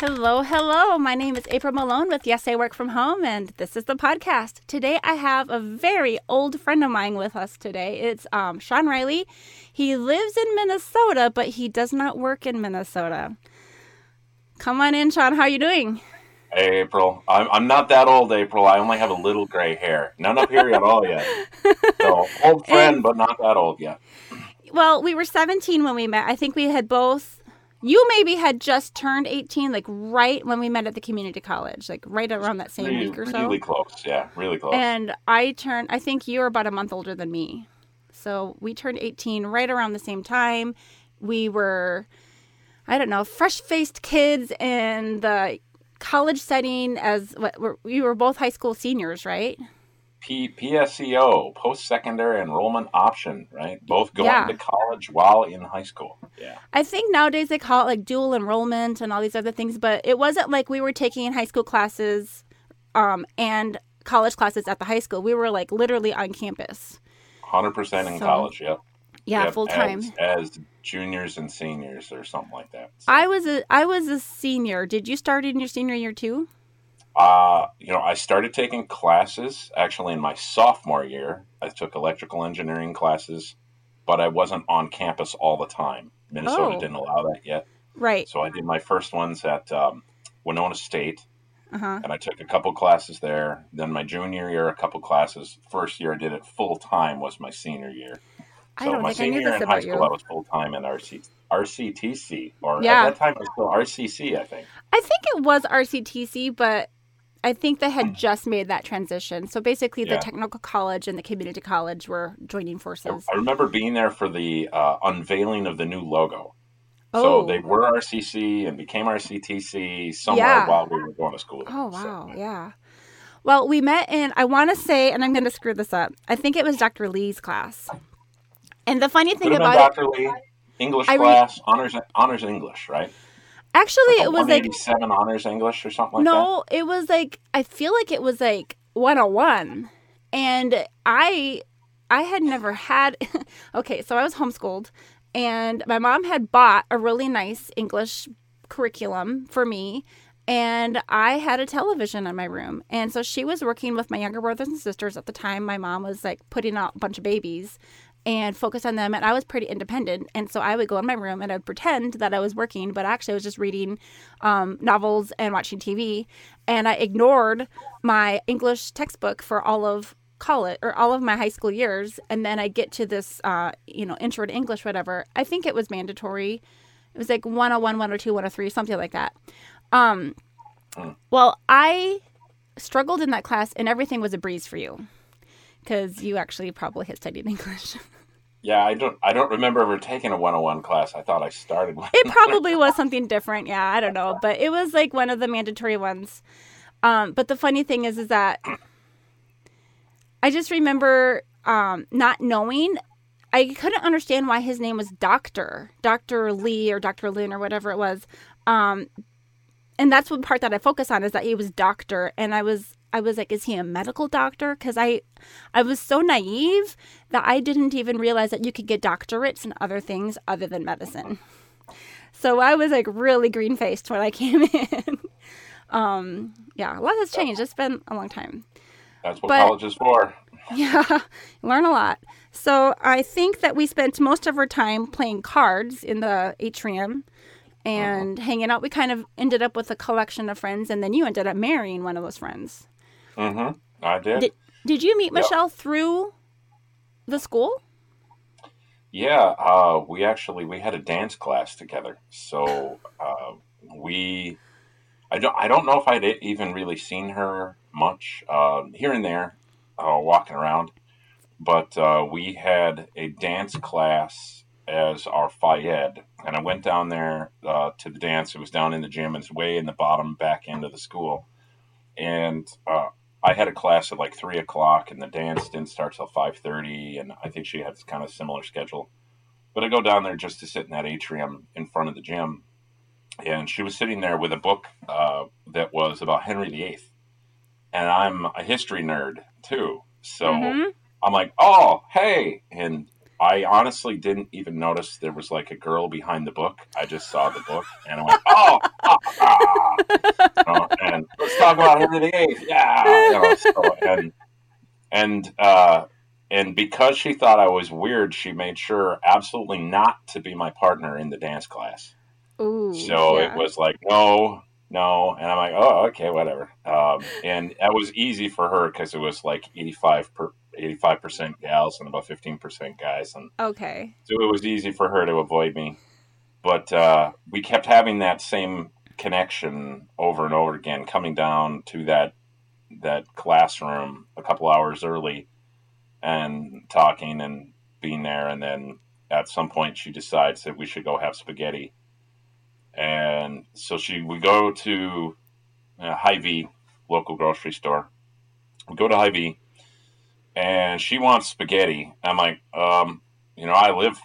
Hello, hello. My name is April Malone with Yes, I Work From Home, and this is the podcast. Today I have a very old friend of mine with us today. It's um, Sean Riley. He lives in Minnesota, but he does not work in Minnesota. Come on in, Sean. How are you doing? Hey, April. I'm, I'm not that old, April. I only have a little gray hair. None up here at all yet. So, old friend, And- but not that old yet. Well, we were 17 when we met. I think we had both. You maybe had just turned 18, like right when we met at the community college, like right around that same Really, week or so. really close. Yeah, really close. And I turned, I think you were about a month older than me. So we turned 18 right around the same time. We were, I don't know, fresh faced kids in the college setting as what we're, we were both high school seniors, right? P- PSEO, post secondary enrollment option, right? Both going Yeah. to college while in high school. Yeah. I think nowadays they call it like dual enrollment and all these other things, but it wasn't like we were taking in high school classes um, and college classes at the high school. We were like literally on campus. 100% in So, college. Yep. Yeah, Yep, full time. As, as juniors and seniors or something like that. So, I was a I was a senior. Did you start in your senior year too? Uh, you know, I started taking classes actually in my sophomore year. I took electrical engineering classes, but I wasn't on campus all the time. Minnesota Oh. didn't allow that yet. Right. So I did my first ones at um, Winona State, Uh huh. and I took a couple classes there. Then my junior year, a couple classes. First year I did it full time was my senior year. I So don't my think I senior knew year in high school, you. I was full time in RC, RCTC, or Yeah. at that time it was still RCC, I think. I think it was RCTC, but I think they Hmm. had just made that transition. So basically, the technical college and the community college were joining forces. I remember being there for the uh, unveiling of the new logo. Oh. So they were RCC and became RCTC somewhere Yeah. while we were going to school. Oh So, wow, yeah. Well, we met in I want to say, and I'm going to screw this up. I think it was Dr. Lee's class. And the funny thing about it, Dr. Lee, English I re- class, honors honors English, right? Actually, it was like seven honors English or something like no, it was like I feel like it was like 101, and I I had never had. okay, so I was homeschooled, and my mom had bought a really nice English curriculum for me. And I had a television in my room. And so she was working with my younger brothers and sisters at the time. My mom was like putting out a bunch of babies and focus on them. And I was pretty independent. And so I would go in my room and I'd pretend that I was working, but actually I was just reading um, novels and watching TV. And I ignored my English textbook for all of college or all of my high school years. And then I get to this, uh, you know, intro to English, whatever. I think it was mandatory. It was like 101, 102, 103, something like that. Um, well, I struggled in that class and everything was a breeze for you because you actually probably had studied English. Yeah, I don't I don't remember ever taking a 101 class. I thought I started one. it probably was something different. Yeah, I don't know, but it was like one of the mandatory ones. Um, but the funny thing is, is that I just remember um, not knowing. I couldn't understand why his name was Doctor Doctor Lee or Doctor Lin or whatever it was. Um, and that's one part that I focus on is that he was doctor, and I was I was like, is he a medical doctor? Because I I was so naive that I didn't even realize that you could get doctorates in other things other than medicine. So I was like really green faced when I came in. um, yeah, a lot has changed. It's been a long time. That's what but- college is for. Yeah, learn a lot. So I think that we spent most of our time playing cards in the atrium and hanging out. We kind of ended up with a collection of friends, and then you ended up marrying one of those friends. Mm-hmm. I did. Did, did you meet Yep. Michelle through the school? Yeah, uh, we actually we had a dance class together. So uh, we, I don't I don't know if I'd even really seen her much uh, here and there, uh, walking around, but uh, we had a dance class as our FIED, and I went down there uh, to the dance. It was down in the gym. It's way in the bottom back end of the school, and uh, I had a class at like three o'clock, and the dance didn't start till five thirty, and I think she had kind of similar schedule. But I go down there just to sit in that atrium in front of the gym, and she was sitting there with a book uh, that was about Henry VIII, and I'm a history nerd too, so Mhm. I'm like, oh hey, and I honestly didn't even notice there was like a girl behind the book. I just saw the book and I went, oh, ah, ah. You know, and let's talk about Henry VIII. Yeah. You know, so, and and uh, and because she thought I was weird, she made sure absolutely not to be my partner in the dance class. Ooh, So yeah. it was like, no, no. And I'm like, oh, okay, whatever. Um, and that was easy for her because it was like 85 per, 85% gals and about 15% guys. And okay. so it was easy for her to avoid me. But uh, we kept having that same connection over and over again, coming down to that that classroom a couple hours early and talking and being there. And then at some point, she decides that we should go have spaghetti. And so she, we go to uh, Hy-Vee, local grocery store. We go to Hy-Vee, and she wants spaghetti. I'm like, um, you know, I live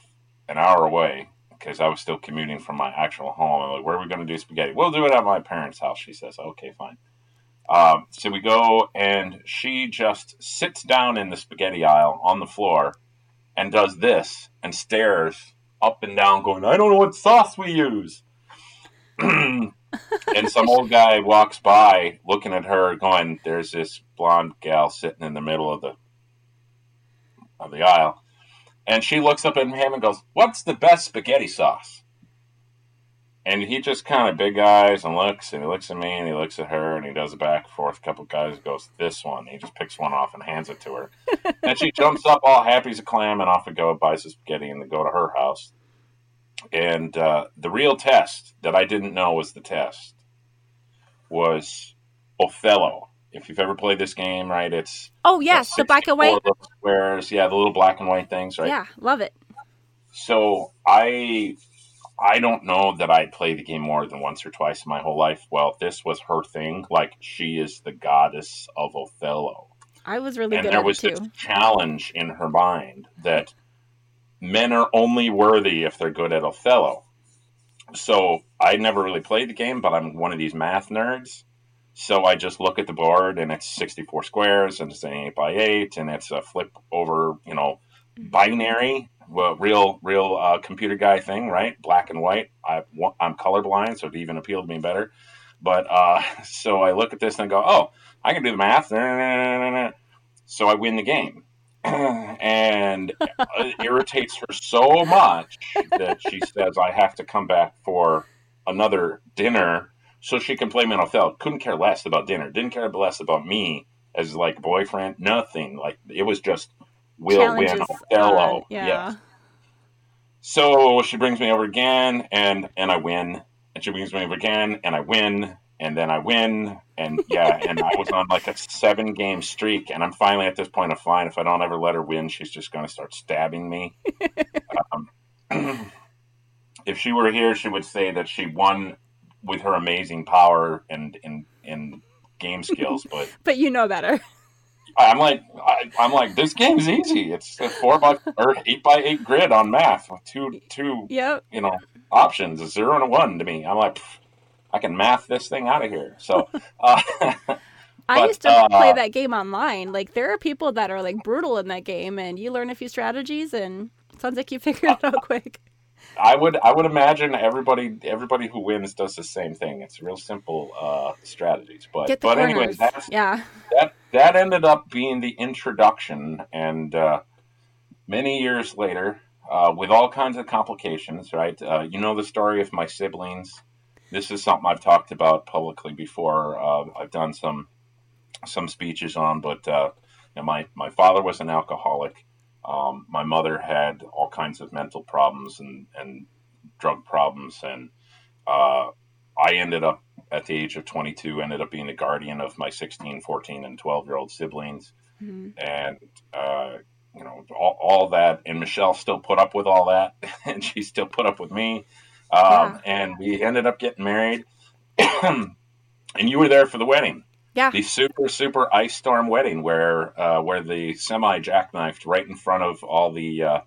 an hour away because I was still commuting from my actual home. I'm like, where are we going to do spaghetti? We'll do it at my parents' house. She says, okay, fine. Um, so we go, and she just sits down in the spaghetti aisle on the floor and does this and stares up and down, going, I don't know what sauce we use. and some old guy walks by looking at her, going, There's this blonde gal sitting in the middle of the of the aisle. And she looks up at him and goes, What's the best spaghetti sauce? And he just kind of big eyes and looks, and he looks at me and he looks at her and he does a back and forth. A couple guys goes, This one. He just picks one off and hands it to her. and she jumps up all happy as a clam and off we go, buys the spaghetti, and they go to her house. And uh, the real test that I didn't know was the test was Othello. If you've ever played this game, right, it's Oh yes, the black and white. squares. Yeah, the little black and white things, right? Yeah, love it. So I I don't know that I'd played the game more than once or twice in my whole life. Well, this was her thing. Like she is the goddess of Othello. I was really and good there at was it this challenge in her mind that men are only worthy if they're good at Othello. So I never really played the game, but I'm one of these math nerds. So I just look at the board and it's 64 squares and it's an 8 by 8 and it's a flip over, you know, binary, well, real, real uh, computer guy thing, right? Black and white. I, I'm colorblind, so it even appealed to me better. But uh, so I look at this and I go, oh, I can do the math. So I win the game. and it irritates her so much that she says I have to come back for another dinner so she can play me on Othello. Couldn't care less about dinner. Didn't care less about me as like boyfriend. Nothing. Like it was just will win Othello. yeah. Yes. So she brings me over again, and and I win. And she brings me over again, and I win. And then I win, and yeah, and I was on like a seven game streak, and I'm finally at this point of fine. If I don't ever let her win, she's just going to start stabbing me. um, if she were here, she would say that she won with her amazing power and and, and game skills. But But you know better. I'm like, I, I'm like, this game's easy. It's a four by or eight by eight grid on math with two two Yep. you know options, a zero and a one to me. I'm like, I can math this thing out of here. So, uh, I used to uh, play that game online. Like there are people that are like brutal in that game, and you learn a few strategies, and it sounds like you figured it out quick. I would I would imagine everybody everybody who wins does the same thing. It's real simple uh, strategies. But but corners. anyway, that's yeah. that that ended up being the introduction, and uh, many years later, uh, with all kinds of complications, right? Uh, you know the story of my siblings. This is something I've talked about publicly before. Uh, I've done some some speeches on, but uh, you know, my my father was an alcoholic. Um, my mother had all kinds of mental problems and and drug problems, and uh, I ended up at the age of 22 ended up being the guardian of my 16 14 and 12 year old siblings. Mhm. and uh, you know all, all that and michelle still put up with all that and she still put up with me. Um, and we ended up getting married. And you were there for the wedding Yeah. the super super ice storm wedding where uh, where the semi jackknifed right in front of all the uh,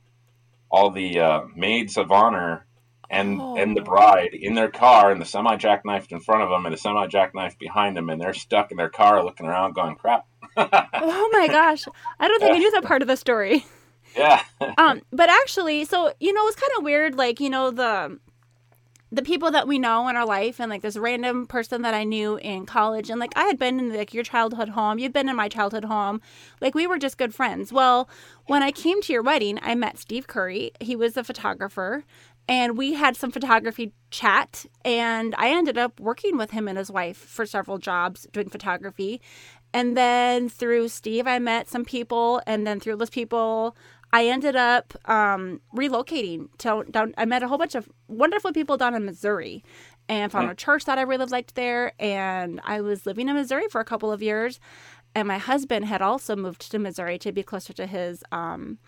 all the uh, maids of honor and Oh. and the bride in their car and the semi jackknifed in front of them and the semi jackknifed behind them and they're stuck in their car looking around going crap Oh my gosh. I don't think I knew that part of the story. Yeah. um, but actually, so you know, it's kind of weird. Like you know the the people that we know in our life and like this random person that I knew in college and like I had been in like your childhood home, you'd been in my childhood home. Like we were just good friends. Well, when I came to your wedding, I met Steve Curry. He was a photographer and we had some photography chat and I ended up working with him and his wife for several jobs doing photography. And then through Steve, I met some people, and then through those people, I ended up um, relocating to down. I met a whole bunch of wonderful people down in Missouri, and found a church that I really liked there. And I was living in Missouri for a couple of years, and my husband had also moved to Missouri to be closer to his um,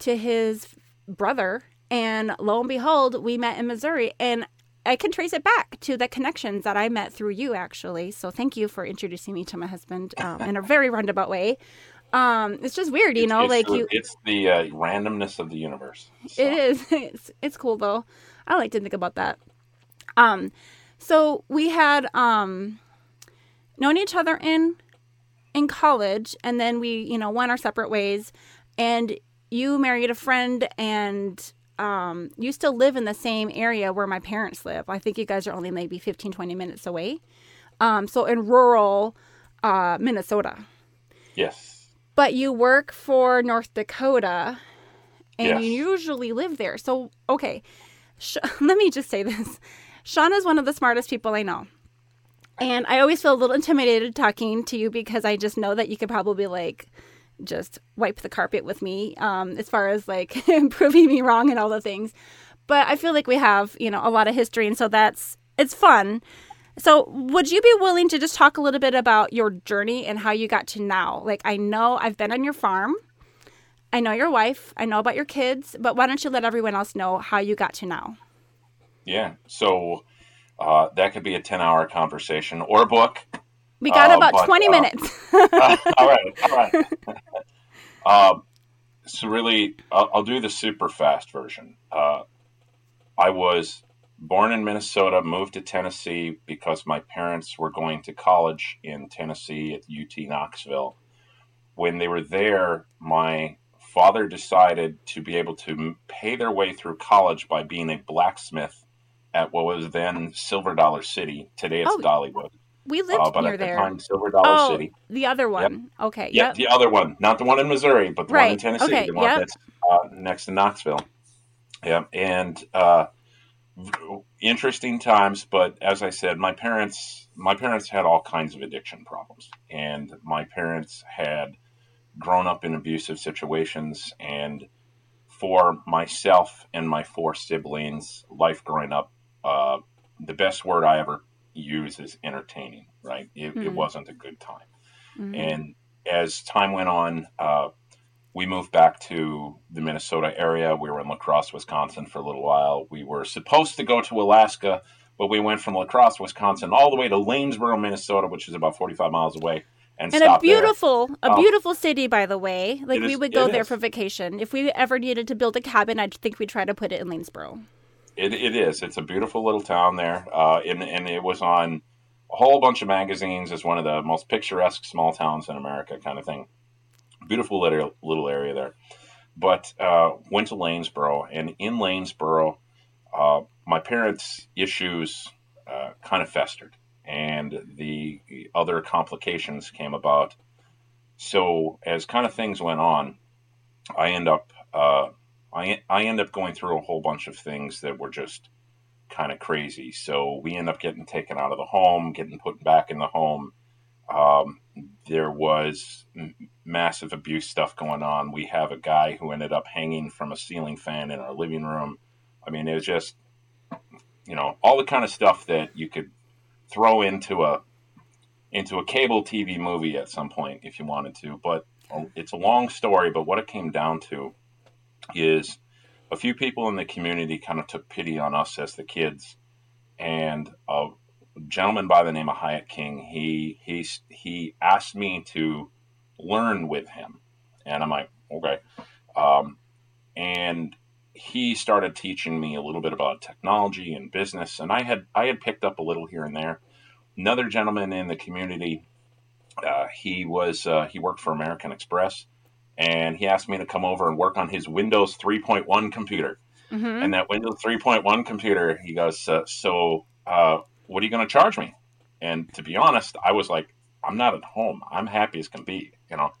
to his brother. And lo and behold, we met in Missouri, and I can trace it back to the connections that I met through you, actually. So thank you for introducing me to my husband um, in a very roundabout way um it's just weird you know it's, like you it's the uh, randomness of the universe. So. it is. It's, it's cool though. I like to think about that. Um so we had um known each other in in college and then we you know went our separate ways. And you married a friend and um you still live in the same area where my parents live. I think you guys are only maybe 15 20 minutes away. Um so in rural uh minnesota. Yes but you work for North Dakota and Yes. you usually live there. So, okay, Sh- let me just say this. Sean is one of the smartest people I know. And I always feel a little intimidated talking to you because I just know that you could probably like just wipe the carpet with me um, as far as like proving me wrong and all the things. But I feel like we have, you know, a lot of history. And so that's, it's fun. So, would you be willing to just talk a little bit about your journey and how you got to now? Like, I know I've been on your farm, I know your wife, I know about your kids, but why don't you let everyone else know how you got to now? Yeah. So uh, that could be a 10 hour conversation or a book. We got Uh, about but, 20 uh, minutes. all right. All right. um, so, really, I'll, I'll do the super fast version. Uh, I was born in Minnesota, moved to Tennessee because my parents were going to college in Tennessee at UT Knoxville. When they were there, my father decided to be able to pay their way through college by being a blacksmith at what was then Silver Dollar City. Today it's Oh, Dollywood. we lived Uh, but near at the time, Silver Dollar oh, City. the other one. Okay. Yeah, Yep. the other one, not the one in Missouri, but the one in Right, Tennessee, okay, the one yep. that's uh, next to Knoxville. Yeah, and uh, interesting times. But as I said, my parents, my parents had all kinds of addiction problems, and my parents had grown up in abusive situations. And for myself and my four siblings, life growing up, uh, the best word I ever use is entertaining. Right? It, it Mhm. wasn't a good time. Mhm. And as time went on, uh, we moved back to the Minnesota area. We were in La Crosse, Wisconsin for a little while. We were supposed to go to Alaska, but we went from La Crosse, Wisconsin, all the way to Lanesboro, Minnesota, which is about 45 miles away, and, and a stopped there. beautiful, a Um, beautiful city, by the way. Like we is- would go there is. for vacation. If we ever needed to build a cabin, I think we'd try to put it in Lanesboro. It, it is. It's a beautiful little town there, uh, and, and it was on a whole bunch of magazines as one of the most picturesque small towns in America, kind of thing. Beautiful little, little area there. But uh, went to Lanesboro, and in Lanesboro, uh, my parents' issues uh, kind of festered, and the other complications came about. So as kind of things went on, I end up uh, I I end up going through a whole bunch of things that were just kind of crazy. So we end up getting taken out of the home, getting put back in the home. Um, there was massive abuse stuff going on. We have a guy who ended up hanging from a ceiling fan in our living room. I mean, it was just, you know, all the kind of stuff that you could throw into a into a cable TV movie at some point if you wanted to. But it's a long story. But what it came down to is a few people in the community kind of took pity on us as the kids, and a gentleman by the name of Hyatt King he he he asked me to learn with him, and I'm like okay, um, and he started teaching me a little bit about technology and business, and I had I had picked up a little here and there. Another gentleman in the community, uh, he was uh, he worked for American Express, and he asked me to come over and work on his Windows 3.1 computer. Mm-hmm. And that Windows 3.1 computer, he goes, uh, so uh, what are you going to charge me? And to be honest, I was like, I'm not at home. I'm happy as can be, you know.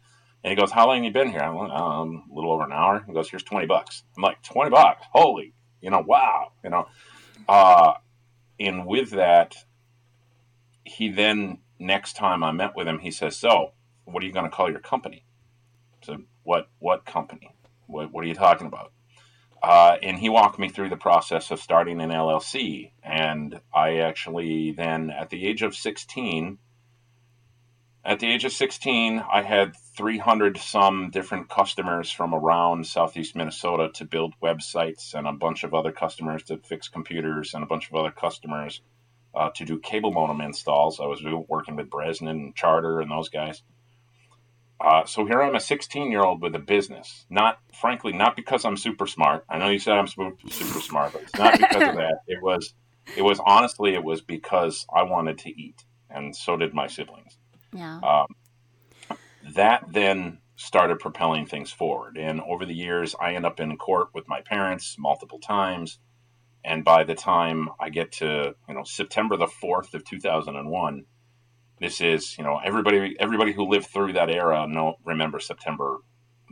And he goes, "How long you been here?" I'm like, um, a little over an hour. He goes, "Here's twenty bucks." I'm like, 20 bucks? Holy, you know, wow, you know." Uh, and with that, he then next time I met with him, he says, "So, what are you going to call your company?" So, what what company? What what are you talking about? Uh, and he walked me through the process of starting an LLC. And I actually then, at the age of 16, at the age of 16, I had 300 some different customers from around southeast Minnesota to build websites, and a bunch of other customers to fix computers, and a bunch of other customers uh, to do cable modem installs. I was working with Bresnan and Charter and those guys. Uh, so here I'm a 16 year old with a business. Not, frankly, not because I'm super smart. I know you said I'm super, smart, but it's not because of that. It was, it was honestly, it was because I wanted to eat, and so did my siblings. Yeah. Um, that then started propelling things forward, and over the years, I end up in court with my parents multiple times. And by the time I get to, you know, September the 4th of 2001, this is you know everybody everybody who lived through that era know remember September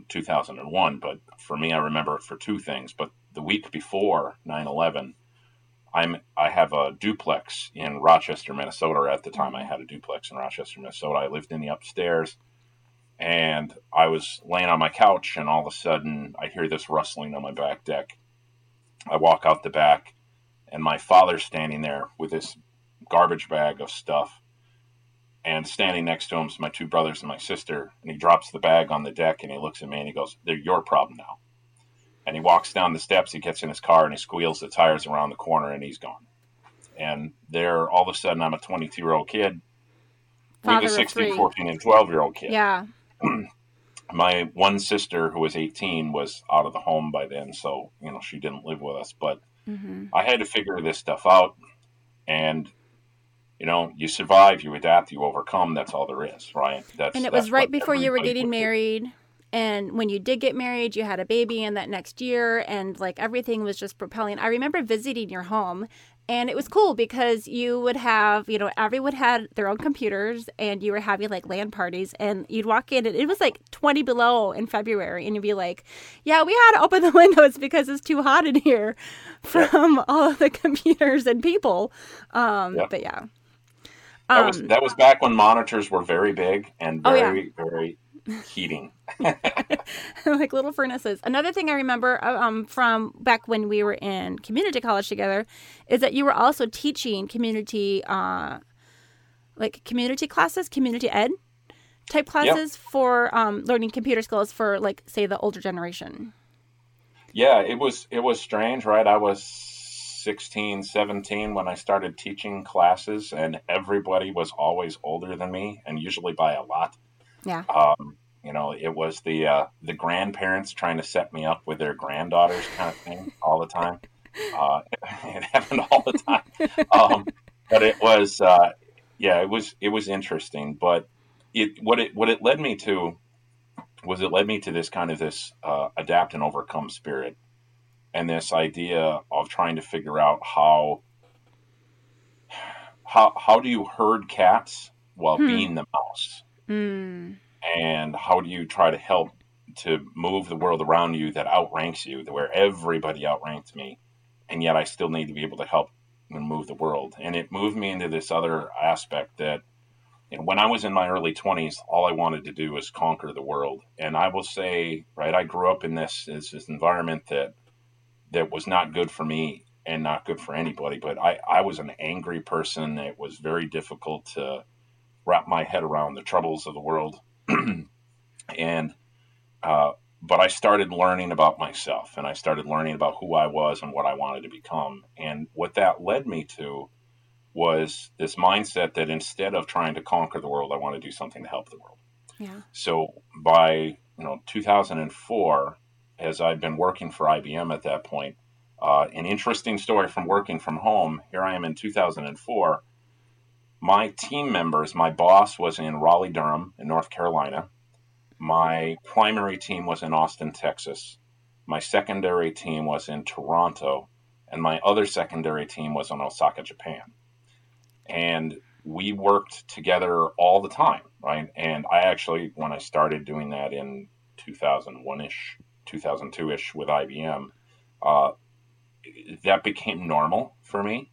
2001 but for me I remember it for two things but the week before 9/11 I'm I have a duplex in Rochester Minnesota at the time I had a duplex in Rochester Minnesota I lived in the upstairs and I was laying on my couch and all of a sudden I hear this rustling on my back deck I walk out the back and my father's standing there with this garbage bag of stuff and standing next to him is my two brothers and my sister. And he drops the bag on the deck and he looks at me and he goes, They're your problem now. And he walks down the steps, he gets in his car and he squeals the tires around the corner and he's gone. And there, all of a sudden, I'm a 22 year old kid Father with a 16, 14, and 12 year old kid. Yeah. My one sister, who was 18, was out of the home by then. So, you know, she didn't live with us. But hmm I had to figure this stuff out. And you know, you survive, you adapt, you overcome. That's all there is, right? That's And it was right before you were getting married do. And when you did get married, you had a baby in that next year, and like everything was just propelling. I remember visiting your home, and it was cool because you would have, you know, everyone had their own computers, and you were having like LAN parties, and you'd walk in, and it was like 20 below in February, and you'd be like, Yeah, we had to open the windows because it's too hot in here from all of the computers and people. Um, Yeah. But yeah. That was Um, that was back when monitors were very big and Oh, yeah. very very heating. like little furnaces. Another thing I remember uh, um, from back when we were in community college together is that you were also teaching community, uh, like community classes, community ed type classes for um, learning computer skills for like say the older generation. Yeah, it was it was strange, right? I was 16, 17 when I started teaching classes and everybody was always older than me and usually by a lot. Yeah. Um, you know, it was the uh, the grandparents trying to set me up with their granddaughters kind of thing all the time. Uh, it happened all the time. Um, but it was uh, yeah, it was it was interesting. But it what it what it led me to was it led me to this kind of this uh, adapt and overcome spirit and this idea of trying to figure out how how how do you herd cats while Hmm. being the mouse Mm. and how do you try to help to move the world around you that outranks you where everybody outranked me and yet i still need to be able to help and move the world? And it moved me into this other aspect that you know, when i was in my early 20s all i wanted to do was conquer the world. And i will say right i grew up in this this, this environment that that was not good for me and not good for anybody. But i i was an angry person. It was very difficult to wrap my head around the troubles of the world and uh, but I started learning about myself and I started learning about who I was and what I wanted to become. And what that led me to was this mindset that instead of trying to conquer the world, I want to do something to help the world. Yeah. So by you know 2004, as I'd been working for IBM at that point, uh, an interesting story from working from home. Here I am in 2004. My team members, my boss was in Raleigh, Durham, in North Carolina My primary team was in Austin, Texas. My secondary team was in Toronto, and my other secondary team was in Osaka, Japan. And we worked together all the time, right? And I actually, when I started doing that in 2001 ish, 2002 ish with IBM, uh, that became normal for me.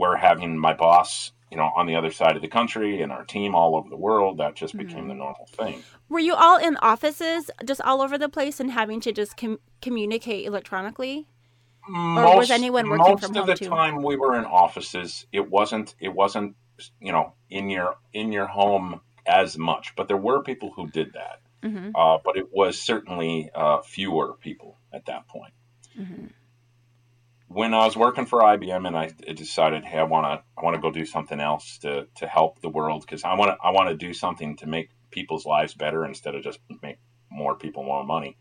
Where having my boss, you know, on the other side of the country and our team all over the world, that just mm-hmm. became the normal thing. Were you all in offices just all over the place and having to just com- communicate electronically? Most, or was anyone working most from home of the too? time we were in offices. It wasn't. It wasn't. You know, in your in your home as much, but there were people who did that. Mm-hmm. Uh, but it was certainly uh, fewer people at that point. Mm-hmm when I was working for IBM and I decided, hey, I want to I want to go do something else to to help the world because I want to I want to do something to make people's lives better instead of just make more people more money.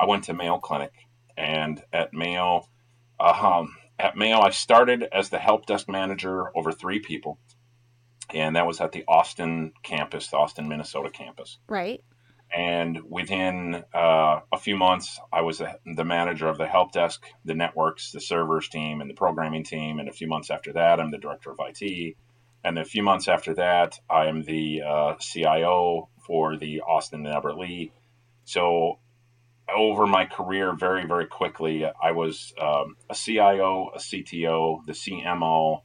I went to Mayo Clinic, and at Mayo, um, at Mayo, I started as the help desk manager over three people, and that was at the Austin campus, the Austin, Minnesota campus. Right. And within uh, a few months, I was the manager of the help desk, the networks, the servers team, and the programming team. And a few months after that, I'm the director of IT. And a few months after that, I am the uh, CIO for the Austin and Albert Lea. So over my career, very, very quickly, I was um, a CIO, a CTO, the CMO,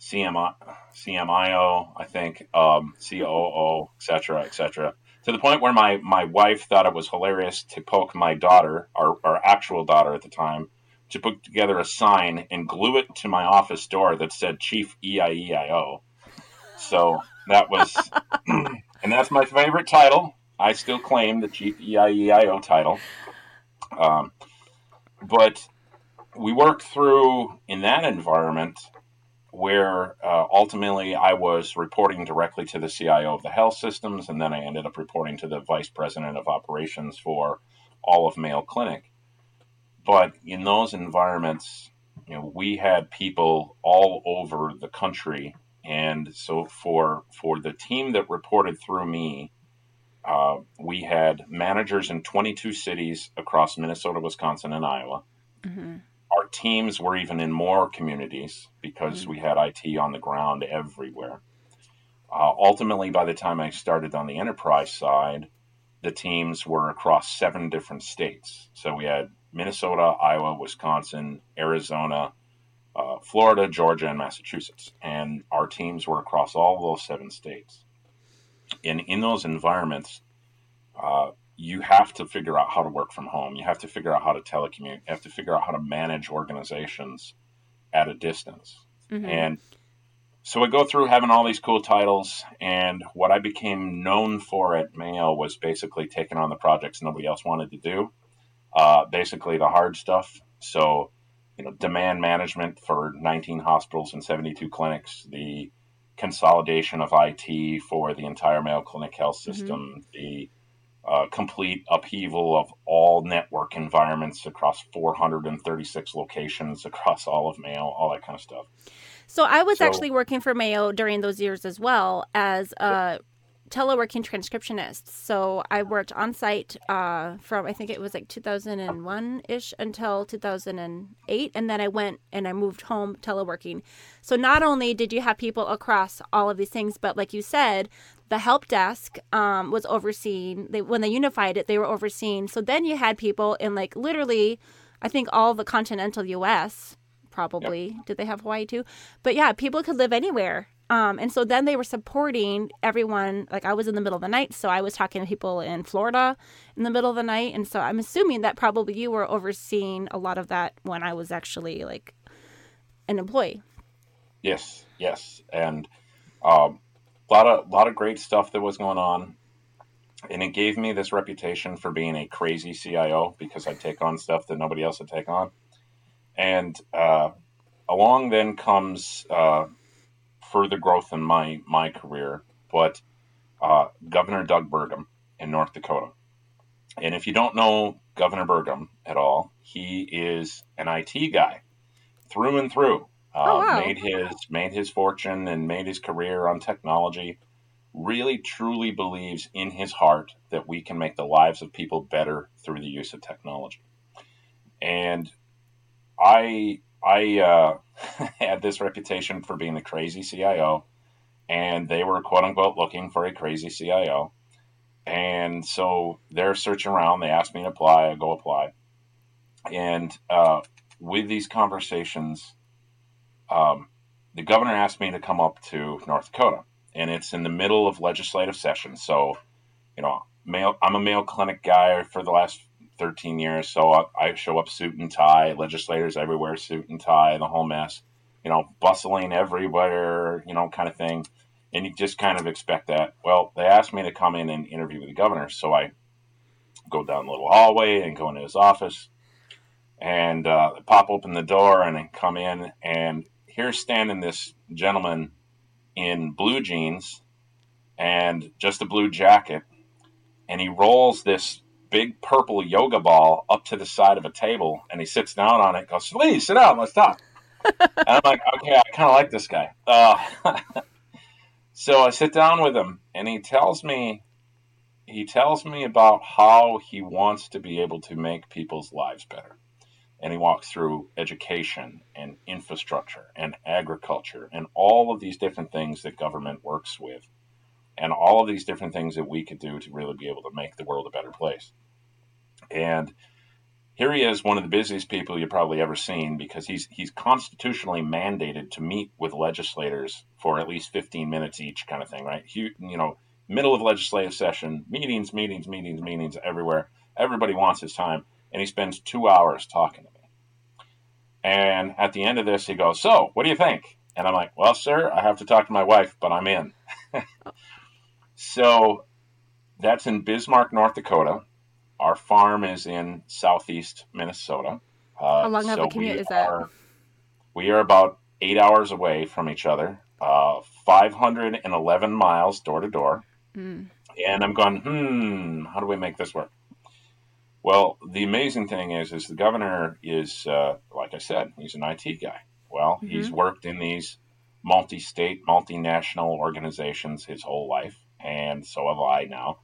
CMI, CMIO, I think, um, COO, et cetera, et cetera to the point where my my wife thought it was hilarious to poke my daughter, our, our actual daughter at the time, to put together a sign and glue it to my office door that said Chief EIEIO. So that was, and that's my favorite title. I still claim the Chief EIEIO title. Um, but we worked through in that environment where uh, ultimately I was reporting directly to the CIO of the health systems, and then I ended up reporting to the vice president of operations for all of Mayo Clinic. But in those environments, you know, we had people all over the country, and so for for the team that reported through me, uh, we had managers in 22 cities across Minnesota, Wisconsin, and Iowa. Mm-hmm our teams were even in more communities because mm-hmm. we had IT on the ground everywhere. Uh, ultimately, by the time I started on the enterprise side, the teams were across seven different states. So we had Minnesota, Iowa, Wisconsin, Arizona, uh, Florida, Georgia, and Massachusetts. And our teams were across all those seven states. And in those environments, uh, you have to figure out how to work from home. You have to figure out how to telecommute. You have to figure out how to manage organizations at a distance. Mm-hmm. And so I go through having all these cool titles, and what I became known for at Mayo was basically taking on the projects nobody else wanted to do. Uh, basically, the hard stuff. So, you know, demand management for 19 hospitals and 72 clinics, the consolidation of IT for the entire Mayo Clinic health mm-hmm. system, mm-hmm. the uh, complete upheaval of all network environments across 436 locations across all of Mayo, all that kind of stuff. So I was so, actually working for Mayo during those years as well as a teleworking transcriptionist. So I worked on site uh, from I think it was like 2001 ish until 2008, and then I went and I moved home teleworking. So not only did you have people across all of these things, but like you said, the help desk um, was overseen. They, when they unified it, they were overseen. So then you had people in like literally, I think all the continental U.S. Probably yep. did they have Hawaii too? But yeah, people could live anywhere. Um, and so then they were supporting everyone. Like I was in the middle of the night, so I was talking to people in Florida in the middle of the night. And so I'm assuming that probably you were overseeing a lot of that when I was actually like an employee. Yes, yes, and um, a lot of lot of great stuff that was going on and it gave me this reputation for being a crazy CIO because I take on stuff that nobody else would take on. And uh, along then comes uh, further growth in my my career, but uh, Governor Doug Burgum in North Dakota. And if you don't know Governor Burgum at all, he is an IT guy through and through. Oh, uh, wow. Made his made his fortune and made his career on technology. really truly believes in his heart that we can make the lives of people better through the use of technology. And I I uh, had this reputation for being a crazy CIO, and they were quote unquote looking for a crazy CIO. And so they're searching around. They asked me to apply. I go apply. And uh, with these conversations, um, the governor asked me to come up to North Dakota, and it's in the middle of legislative session. So, you know, Mayo, I'm a Mayo Clinic guy for the last 13 years. So I, I show up suit and tie, legislators everywhere, suit and tie, the whole mess, you know, bustling everywhere, you know, kind of thing. And you just kind of expect that. Well, they asked me to come in and interview with the governor. So I go down the little hallway and go into his office and uh, pop open the door and come in. And here's standing this gentleman in blue jeans and just a blue jacket. And he rolls this big purple yoga ball up to the side of a table and he sits down on it goes, please sit down, let's talk. and I'm like, okay, I kind of like this guy. Uh, so I sit down with him and he tells me, he tells me about how he wants to be able to make people's lives better. And he walks through education and infrastructure and agriculture and all of these different things that government works with and all of these different things that we could do to really be able to make the world a better place. And here he is, one of the busiest people you've probably ever seen, because he's he's constitutionally mandated to meet with legislators for at least 15 minutes each, kind of thing, right? He, you know, middle of legislative session, meetings, meetings, meetings, meetings everywhere. Everybody wants his time, and he spends two hours talking to me. And at the end of this, he goes, "So, what do you think?" And I'm like, "Well, sir, I have to talk to my wife, but I'm in." So that's in Bismarck, North Dakota. Our farm is in southeast Minnesota. Uh, How long so of a commute is that? Are, we are about eight hours away from each other, uh, 511 miles door to door. Mm. And I'm going, hmm, how do we make this work? Well, the amazing thing is, is the governor is, uh, like I said, he's an IT guy. Well, mm-hmm. he's worked in these multi-state, multinational organizations his whole life and so have I now.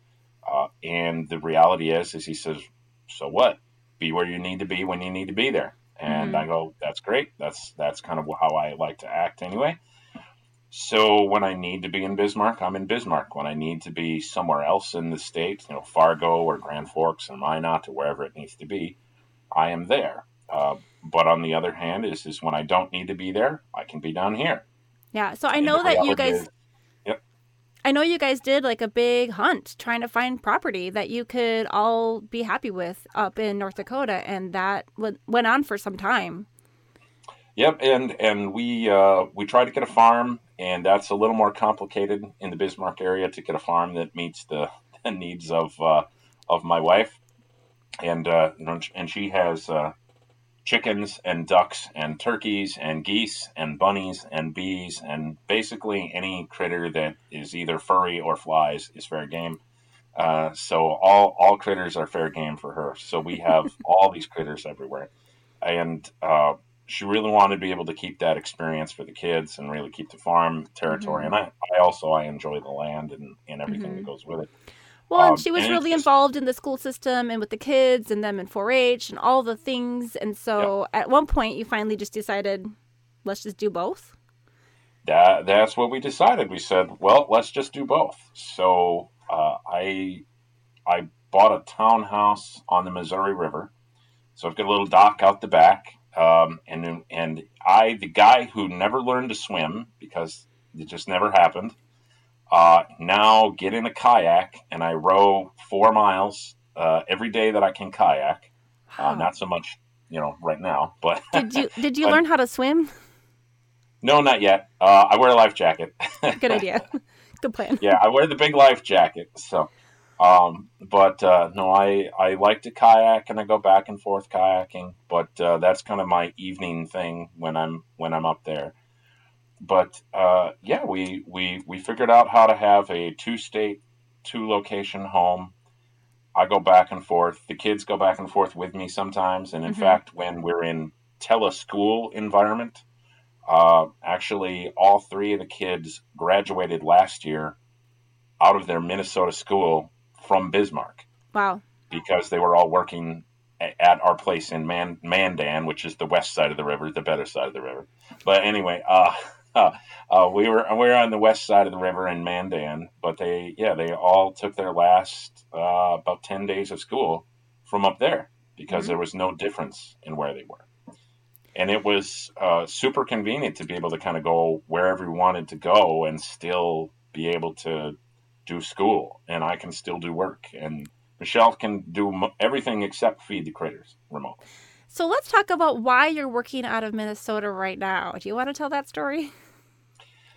Uh, and the reality is, is he says, so what? Be where you need to be when you need to be there. And mm-hmm. I go, that's great. That's that's kind of how I like to act anyway. So when I need to be in Bismarck, I'm in Bismarck. When I need to be somewhere else in the state, you know, Fargo or Grand Forks or Minot or wherever it needs to be, I am there. Uh, but on the other hand, is is when I don't need to be there, I can be down here. Yeah. So I know that you guys Yep. I know you guys did like a big hunt trying to find property that you could all be happy with up in North Dakota, and that went on for some time. Yep, and and we uh, we tried to get a farm, and that's a little more complicated in the Bismarck area to get a farm that meets the, the needs of uh, of my wife, and uh, and she has uh, chickens and ducks and turkeys and geese and bunnies and bees and basically any critter that is either furry or flies is fair game. Uh, so all all critters are fair game for her. So we have all these critters everywhere, and uh, she really wanted to be able to keep that experience for the kids and really keep the farm territory. Mm-hmm. And I, I also I enjoy the land and, and everything mm-hmm. that goes with it. Well, um, and she was and really involved in the school system and with the kids and them in 4-H and all the things. And so at one point, you finally just decided, let's just do both. That that's what we decided. We said, well, let's just do both. So uh, I I bought a townhouse on the Missouri River. So I've got a little dock out the back. Um, and and I, the guy who never learned to swim because it just never happened, uh, now get in a kayak and I row four miles uh, every day that I can kayak. Uh, not so much, you know, right now. But did you did you learn how to swim? No, not yet. Uh, I wear a life jacket. Good idea. Good plan. Yeah, I wear the big life jacket. So, um, but uh, no, I I like to kayak and I go back and forth kayaking. But uh, that's kind of my evening thing when I'm when I'm up there but uh, yeah, we, we we figured out how to have a two state, two location home. I go back and forth. The kids go back and forth with me sometimes, and in mm-hmm. fact, when we're in teleschool environment, uh, actually, all three of the kids graduated last year out of their Minnesota school from Bismarck. Wow. Because they were all working at our place in Man- Mandan, which is the west side of the river, the better side of the river. But anyway, uh, uh, uh, we were we were on the west side of the river in Mandan, but they yeah they all took their last uh, about ten days of school from up there because mm-hmm. there was no difference in where they were, and it was uh, super convenient to be able to kind of go wherever we wanted to go and still be able to do school, and I can still do work and Michelle can do everything except feed the critters remote. So let's talk about why you're working out of Minnesota right now. Do you want to tell that story?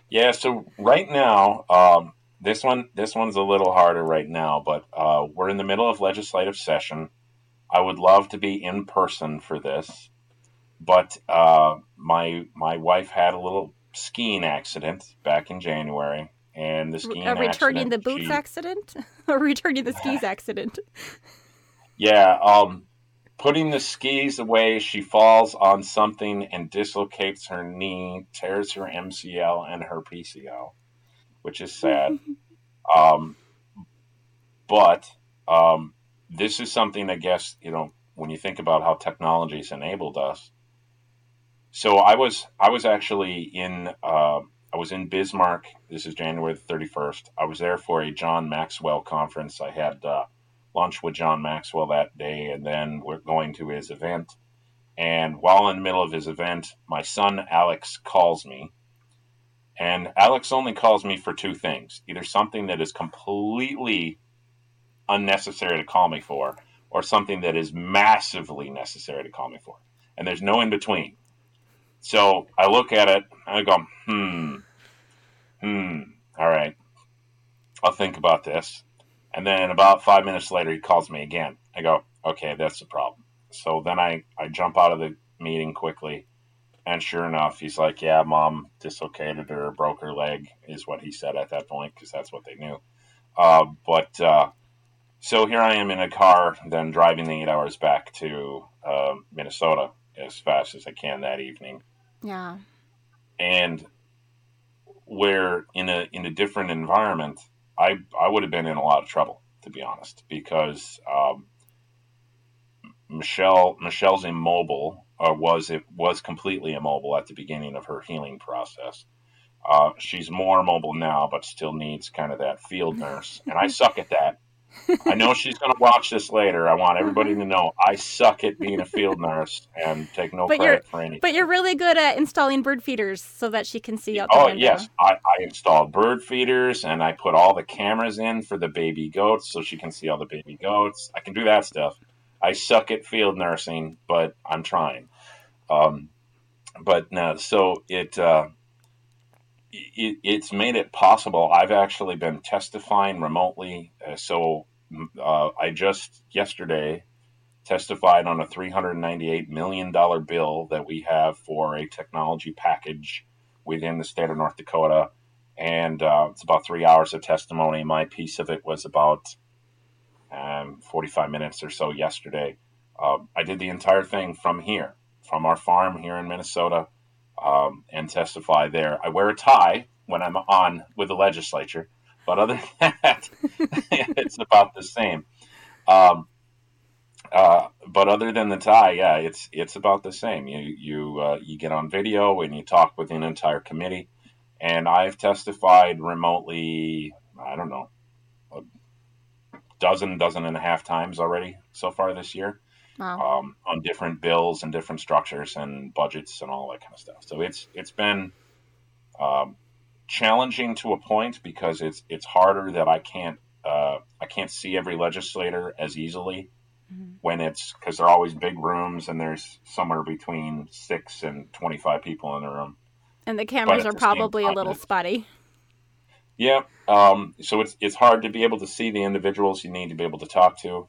Yeah. So right now, um, this one this one's a little harder right now, but uh, we're in the middle of legislative session. I would love to be in person for this, but uh, my my wife had a little skiing accident back in January, and the skiing uh, returning the boots she, accident or returning the skis accident. Yeah, um, putting the skis away, she falls on something and dislocates her knee, tears her MCL and her PCL, which is sad. um, but um, this is something I guess you know when you think about how technology has enabled us. So I was I was actually in. Uh, I was in Bismarck. This is January the 31st. I was there for a John Maxwell conference. I had uh, lunch with John Maxwell that day, and then we're going to his event. And while in the middle of his event, my son Alex calls me. And Alex only calls me for two things either something that is completely unnecessary to call me for, or something that is massively necessary to call me for. And there's no in between. So I look at it and I go, hmm, hmm, all right. I'll think about this. And then about five minutes later, he calls me again. I go, okay, that's the problem. So then I, I jump out of the meeting quickly. And sure enough, he's like, yeah, mom dislocated her, broke her leg, is what he said at that point, because that's what they knew. Uh, but uh, so here I am in a car, then driving the eight hours back to uh, Minnesota as fast as I can that evening. Yeah. And where in a in a different environment, I I would have been in a lot of trouble to be honest because um, Michelle Michelle's immobile or was it was completely immobile at the beginning of her healing process. Uh, she's more mobile now, but still needs kind of that field nurse, and I suck at that. I know she's going to watch this later. I want everybody to know I suck at being a field nurse and take no but credit for anything. But you're really good at installing bird feeders so that she can see out the oh, window. yes. I, I installed bird feeders and I put all the cameras in for the baby goats so she can see all the baby goats. I can do that stuff. I suck at field nursing, but I'm trying. Um, but no, so it, uh, it, it's made it possible. I've actually been testifying remotely. Uh, so uh, I just yesterday testified on a $398 million bill that we have for a technology package within the state of North Dakota. And uh, it's about three hours of testimony. My piece of it was about um, 45 minutes or so yesterday. Uh, I did the entire thing from here, from our farm here in Minnesota um, and testify there. I wear a tie when I'm on with the legislature, but other than that, it's about the same. Um, uh, but other than the tie, yeah, it's it's about the same. You you uh, you get on video and you talk with an entire committee, and I've testified remotely. I don't know, a dozen, dozen and a half times already so far this year wow. um, on different bills and different structures and budgets and all that kind of stuff. So it's it's been um, challenging to a point because it's it's harder that I can't uh, I can't see every legislator as easily mm-hmm. when it's because they're always big rooms and there's somewhere between six and twenty five people in the room. And the cameras are the probably a little spotty. Yeah, um, so it's it's hard to be able to see the individuals you need to be able to talk to.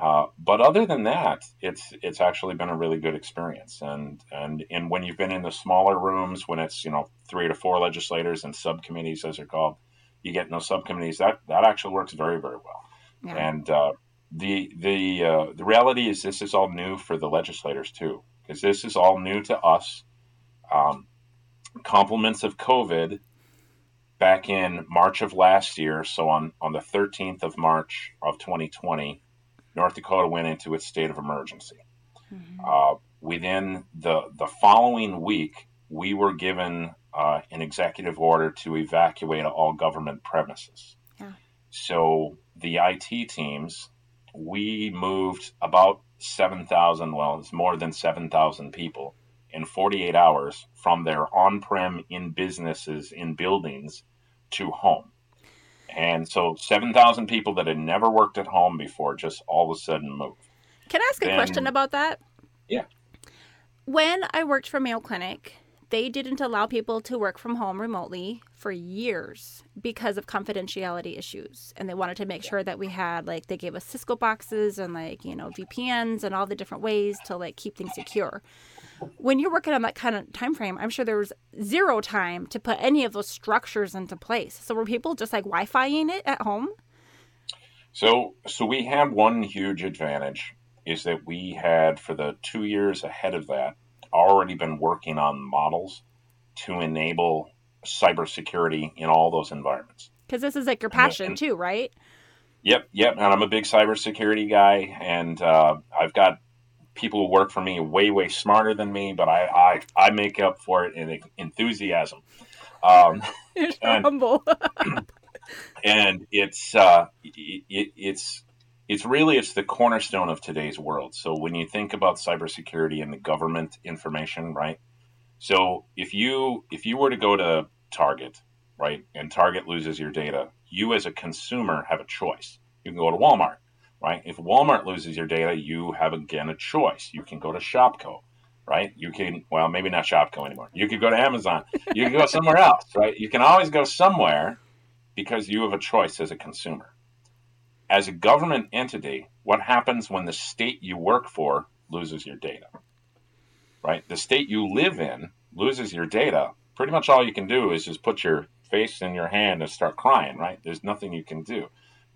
Uh, but other than that, it's it's actually been a really good experience. And and and when you've been in the smaller rooms, when it's you know three to four legislators and subcommittees as they're called, you get in those subcommittees. That that actually works very very well. Yeah. And uh, the the uh, the reality is this is all new for the legislators too, because this is all new to us. Um, compliments of COVID back in March of last year, so on, on the 13th of March of 2020, North Dakota went into its state of emergency. Mm-hmm. Uh, within the, the following week, we were given uh, an executive order to evacuate all government premises. Yeah. So the IT teams, we moved about 7,000, well, it's more than 7,000 people in 48 hours from their on prem in businesses, in buildings to home. And so 7,000 people that had never worked at home before just all of a sudden moved. Can I ask a question about that? Yeah. When I worked for Mayo Clinic, they didn't allow people to work from home remotely for years because of confidentiality issues and they wanted to make sure that we had like they gave us cisco boxes and like you know vpns and all the different ways to like keep things secure when you're working on that kind of time frame i'm sure there was zero time to put any of those structures into place so were people just like wi-fiing it at home so so we had one huge advantage is that we had for the two years ahead of that already been working on models to enable cybersecurity in all those environments. Because this is like your passion and, too, right? Yep, yep. And I'm a big cybersecurity guy, and uh, I've got people who work for me way, way smarter than me, but I, I, I make up for it in enthusiasm. Um, and, humble. and it's uh, it, it's it's really it's the cornerstone of today's world. So when you think about cybersecurity and the government information, right? So if you if you were to go to Target, right, and Target loses your data, you as a consumer have a choice. You can go to Walmart, right? If Walmart loses your data, you have again a choice. You can go to Shopko, right? You can well maybe not Shopko anymore. You could go to Amazon. You can go somewhere else, right? You can always go somewhere because you have a choice as a consumer as a government entity, what happens when the state you work for loses your data? Right? The state you live in loses your data. Pretty much all you can do is just put your face in your hand and start crying, right? There's nothing you can do.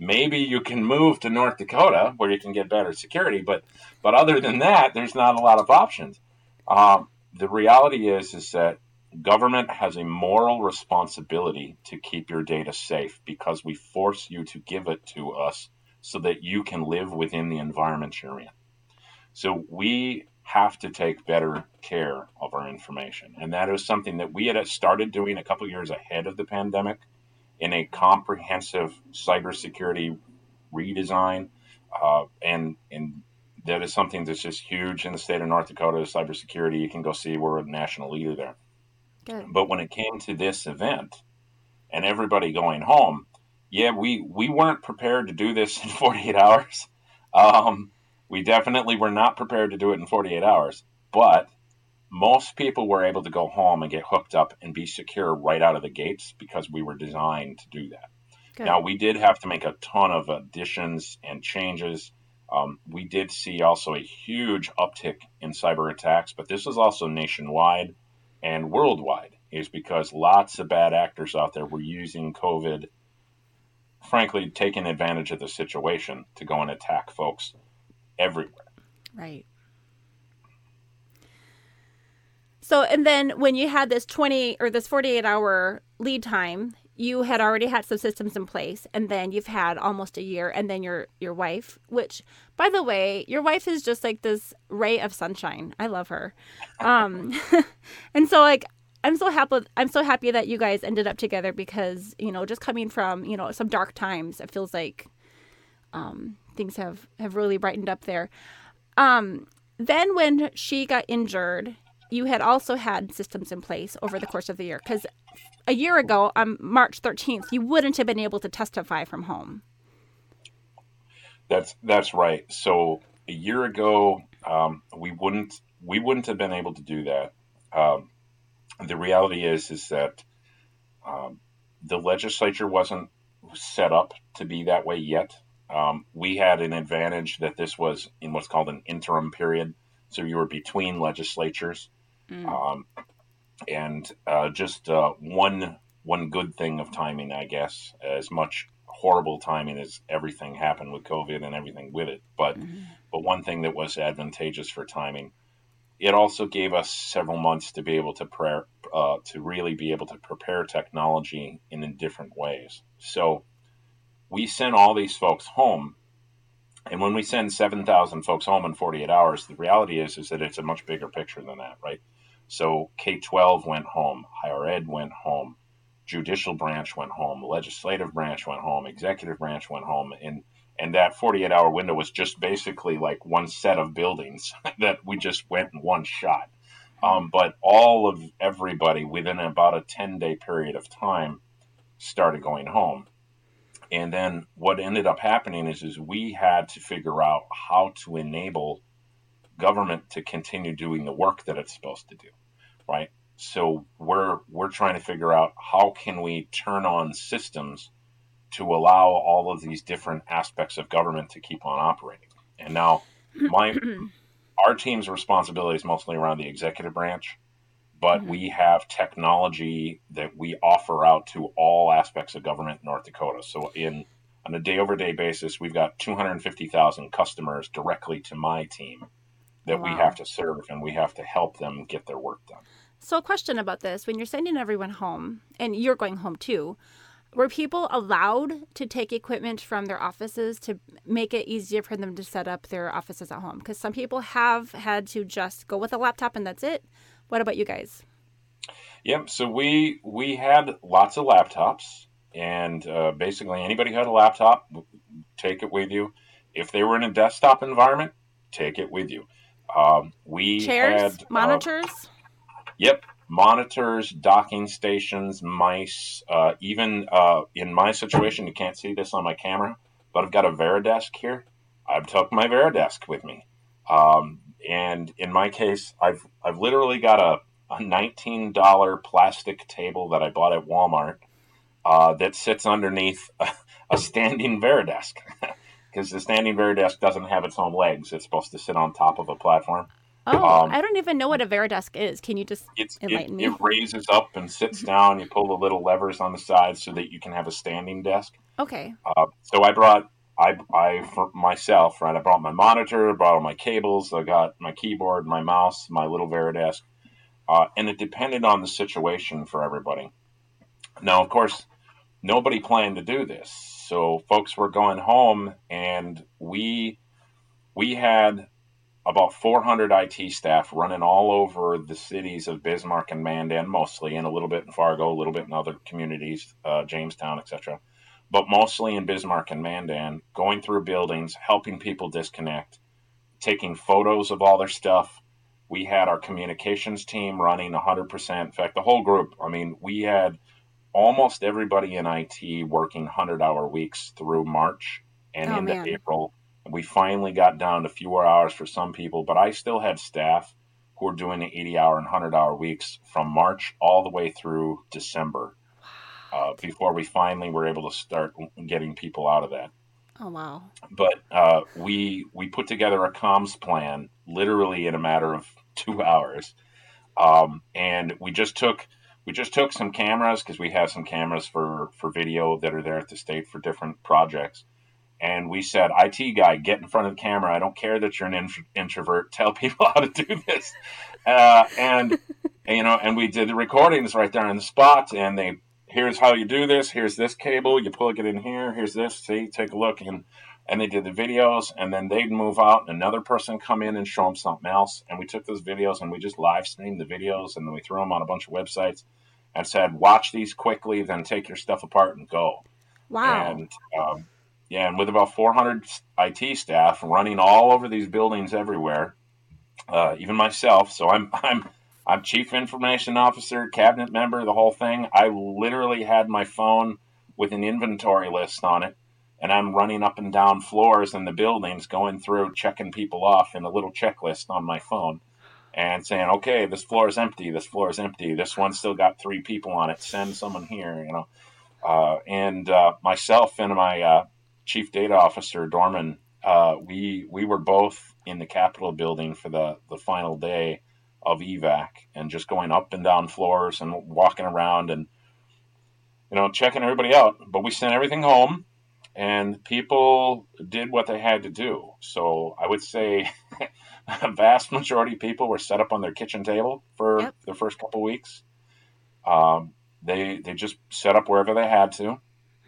Maybe you can move to North Dakota where you can get better security, but but other than that, there's not a lot of options. Um, the reality is is that government has a moral responsibility to keep your data safe because we force you to give it to us so that you can live within the environment you're in. So we have to take better care of our information. And that is something that we had started doing a couple years ahead of the pandemic in a comprehensive cybersecurity redesign. Uh, and, and that is something that's just huge in the state of North Dakota, cybersecurity. You can go see we're a national leader there. Good. But when it came to this event and everybody going home, yeah, we, we weren't prepared to do this in 48 hours. Um, we definitely were not prepared to do it in 48 hours, but most people were able to go home and get hooked up and be secure right out of the gates because we were designed to do that. Good. Now, we did have to make a ton of additions and changes. Um, we did see also a huge uptick in cyber attacks, but this is also nationwide and worldwide is because lots of bad actors out there were using COVID, frankly, taking advantage of the situation to go and attack folks everywhere. Right. So, and then when you had this 20 or this 48 hour lead time, you had already had some systems in place and then you've had almost a year and then your your wife which by the way your wife is just like this ray of sunshine. I love her. Um and so like i'm so happy i'm so happy that you guys ended up together because you know just coming from you know some dark times it feels like um things have have really brightened up there. Um then when she got injured you had also had systems in place over the course of the year because a year ago on March 13th, you wouldn't have been able to testify from home. That's that's right. So a year ago, um, we wouldn't we wouldn't have been able to do that. Um, the reality is is that um, the legislature wasn't set up to be that way yet. Um, we had an advantage that this was in what's called an interim period, so you were between legislatures. Mm. Um, and uh, just uh, one one good thing of timing, I guess, as much horrible timing as everything happened with COVID and everything with it. But mm-hmm. but one thing that was advantageous for timing it also gave us several months to be able to prepare uh, to really be able to prepare technology in, in different ways. So we sent all these folks home and when we send 7,000 folks home in 48 hours, the reality is is that it's a much bigger picture than that, right? So K-12 went home, higher ed went home, judicial branch went home, legislative branch went home, executive branch went home, and and that 48 hour window was just basically like one set of buildings that we just went in one shot. Um, but all of everybody within about a 10 day period of time started going home. And then what ended up happening is, is we had to figure out how to enable government to continue doing the work that it's supposed to do, right? So we're we're trying to figure out how can we turn on systems to allow all of these different aspects of government to keep on operating. And now my our team's responsibility is mostly around the executive branch but mm-hmm. we have technology that we offer out to all aspects of government in North Dakota. So in on a day over day basis, we've got 250,000 customers directly to my team that wow. we have to serve and we have to help them get their work done. So a question about this, when you're sending everyone home and you're going home too, were people allowed to take equipment from their offices to make it easier for them to set up their offices at home? Because some people have had to just go with a laptop and that's it. What about you guys? Yep. So we we had lots of laptops, and uh, basically anybody who had a laptop, take it with you. If they were in a desktop environment, take it with you. Um, we chairs, had, uh, monitors. Uh, yep, monitors, docking stations, mice. Uh, even uh, in my situation, you can't see this on my camera, but I've got a Varidesk here. I've took my Varidesk with me. Um, and in my case, I've I've literally got a, a nineteen dollar plastic table that I bought at Walmart uh, that sits underneath a, a standing Varidesk because the standing Varidesk doesn't have its own legs. It's supposed to sit on top of a platform. Oh, um, I don't even know what a Varidesk is. Can you just enlighten it, me? It raises up and sits down. You pull the little levers on the side so that you can have a standing desk. Okay. Uh, so I brought I, I for myself, right? I brought my monitor, brought all my cables, I got my keyboard, my mouse, my little Varidesk, uh, and it depended on the situation for everybody. Now, of course, nobody planned to do this, so folks were going home, and we we had about 400 IT staff running all over the cities of Bismarck and Mandan, mostly, and a little bit in Fargo, a little bit in other communities, uh, Jamestown, etc but mostly in Bismarck and Mandan, going through buildings, helping people disconnect, taking photos of all their stuff. We had our communications team running 100%. In fact, the whole group, I mean, we had almost everybody in IT working 100 hour weeks through March and oh, into man. April. We finally got down to fewer hours for some people, but I still had staff who were doing the 80 hour and 100 hour weeks from March all the way through December uh, before we finally were able to start getting people out of that. Oh wow! But uh, we we put together a comms plan literally in a matter of two hours, um, and we just took we just took some cameras because we have some cameras for for video that are there at the state for different projects. And we said, IT guy, get in front of the camera. I don't care that you're an introvert. Tell people how to do this. Uh, and, and, you know, and we did the recordings right there on the spot, and they here's how you do this. Here's this cable. You plug it in here. Here's this. See, take a look. And and they did the videos, and then they'd move out, and another person come in and show them something else. And we took those videos and we just live streamed the videos, and then we threw them on a bunch of websites, and said, watch these quickly, then take your stuff apart and go. Wow. And um, yeah, and with about 400 IT staff running all over these buildings everywhere, uh, even myself. So I'm I'm I'm chief information officer, cabinet member, the whole thing. I literally had my phone with an inventory list on it, and I'm running up and down floors in the buildings, going through, checking people off in a little checklist on my phone, and saying, "Okay, this floor is empty. This floor is empty. This one still got three people on it. Send someone here." You know, uh, and uh, myself and my uh, chief data officer, Dorman, uh, we we were both in the Capitol building for the the final day of evac and just going up and down floors and walking around and you know checking everybody out but we sent everything home and people did what they had to do. So I would say a vast majority of people were set up on their kitchen table for Yep. the first couple weeks. Um, they they just set up wherever they had to.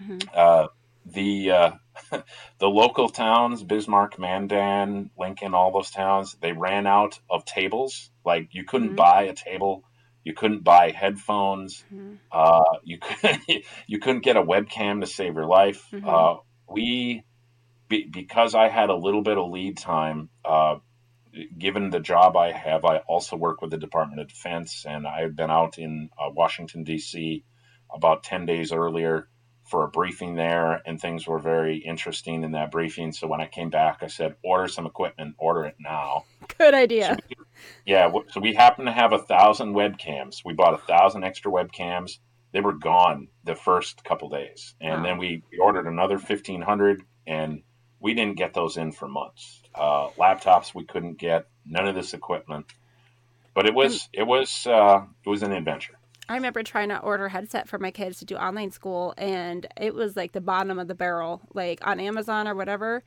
Mhm. Uh, the uh, the local towns, Bismarck, Mandan, Lincoln, all those towns, they ran out of tables. Like you couldn't Mhm. buy a table, you couldn't buy headphones, Mhm. uh, you couldn't you couldn't get a webcam to save your life. Mhm. Uh, we be, because I had a little bit of lead time. Uh, given the job I have, I also work with the Department of Defense, and I had been out in uh, Washington D.C. about ten days earlier for a briefing there, and things were very interesting in that briefing. So when I came back, I said, "Order some equipment, order it now." Good idea. Yeah, so we happen to have a thousand webcams. We bought a thousand extra webcams. They were gone the first couple days, and Wow. then we we ordered another fifteen hundred, and we didn't get those in for months. Uh, laptops we couldn't get, none of this equipment, but it was it was uh, it was an adventure. I remember trying to order a headset for my kids to do online school, and it was like the bottom of the barrel, like on Amazon or whatever.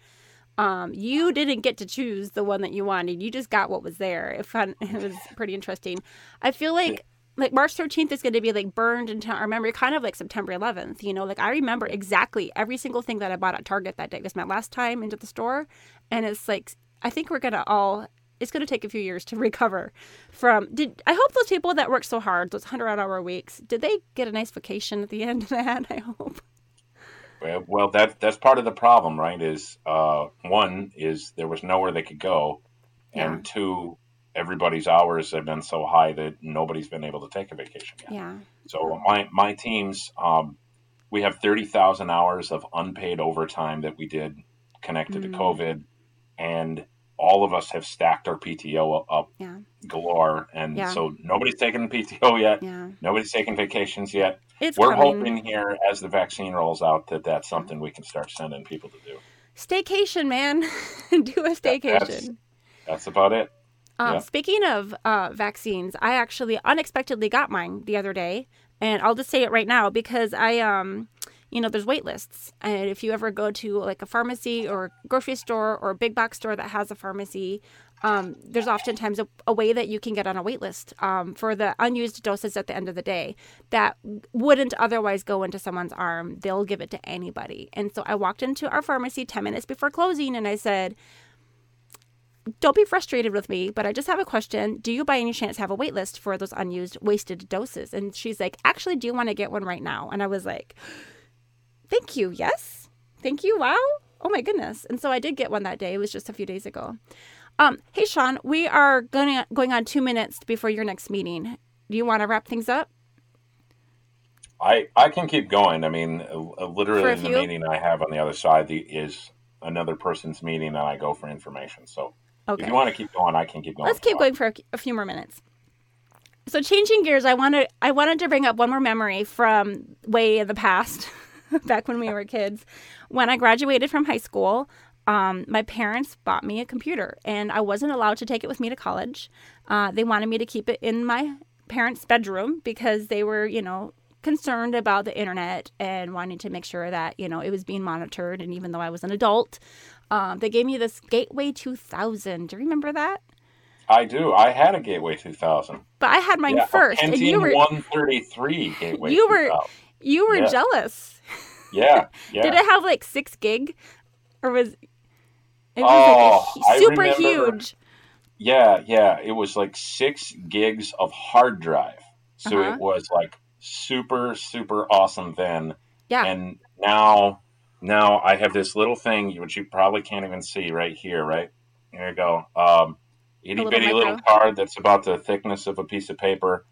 Um, you didn't get to choose the one that you wanted. You just got what was there. It, it was pretty interesting. I feel like like March 13th is going to be like burned into our memory, kind of like September 11th. You know, like I remember exactly every single thing that I bought at Target that day. Was my last time into the store, and it's like I think we're gonna all. It's going to take a few years to recover from. Did I hope those people that work so hard, those hundred hour weeks, did they get a nice vacation at the end of that? I hope. Well, well, that that's part of the problem, right? Is uh, one is there was nowhere they could go, and two, everybody's hours have been so high that nobody's been able to take a vacation yet. Yeah. So my my teams, um, we have thirty thousand hours of unpaid overtime that we did connected Mm. to COVID, and all of us have stacked our PTO up Yeah. galore, and Yeah. so nobody's taken PTO yet. Yeah. Nobody's taking vacations yet. It's We're coming. hoping here as the vaccine rolls out that that's something we can start sending people to do. Staycation, man. do a staycation. that's- That's about it. Um. Speaking of uh, vaccines, I actually unexpectedly got mine the other day, and I'll just say it right now because I, um, you know, there's wait lists, and if you ever go to like a pharmacy or grocery store or a big box store that has a pharmacy, um, there's oftentimes a, a way that you can get on a wait list um, for the unused doses at the end of the day that wouldn't otherwise go into someone's arm. They'll give it to anybody. And so I walked into our pharmacy 10 minutes before closing and I said, don't be frustrated with me, but I just have a question. Do you by any chance have a wait list for those unused wasted doses? And she's like, actually, do you want to get one right now? And I was like, thank you. Yes. Thank you. Wow. Oh my goodness. And so I did get one that day. It was just a few days ago. Um, hey Sean, we are going going on two minutes before your next meeting. Do you want to wrap things up? I I can keep going. I mean, uh, literally the meeting I have on the other side is another person's meeting, and I go for information. So Okay. if you want to keep going, I can keep going. Let's keep going for a, a few more minutes. So changing gears, I wanted I wanted to bring up one more memory from way in the past, back when we were kids. When I graduated from high school, um, my parents bought me a computer, and I wasn't allowed to take it with me to college. Uh, they wanted me to keep it in my parents' bedroom because they were, you know, concerned about the internet and wanting to make sure that you know it was being monitored. And even though I was an adult, um, they gave me this Gateway 2000. Do you remember that? I do. I had a Gateway 2000. But I had mine yeah, first, and you were 133 Gateway. You were- 2000. You were Yeah. jealous. Yeah, yeah. Did it have like six gig, or was it was Oh, like super remember- huge? Yeah, yeah. It was like six gigs of hard drive. So Uh-huh. it was like super, super awesome then. Yeah, And now, now I have this little thing which you probably can't even see right here. Right here you go. Um, itty bitty little card that's about the thickness of a piece of paper.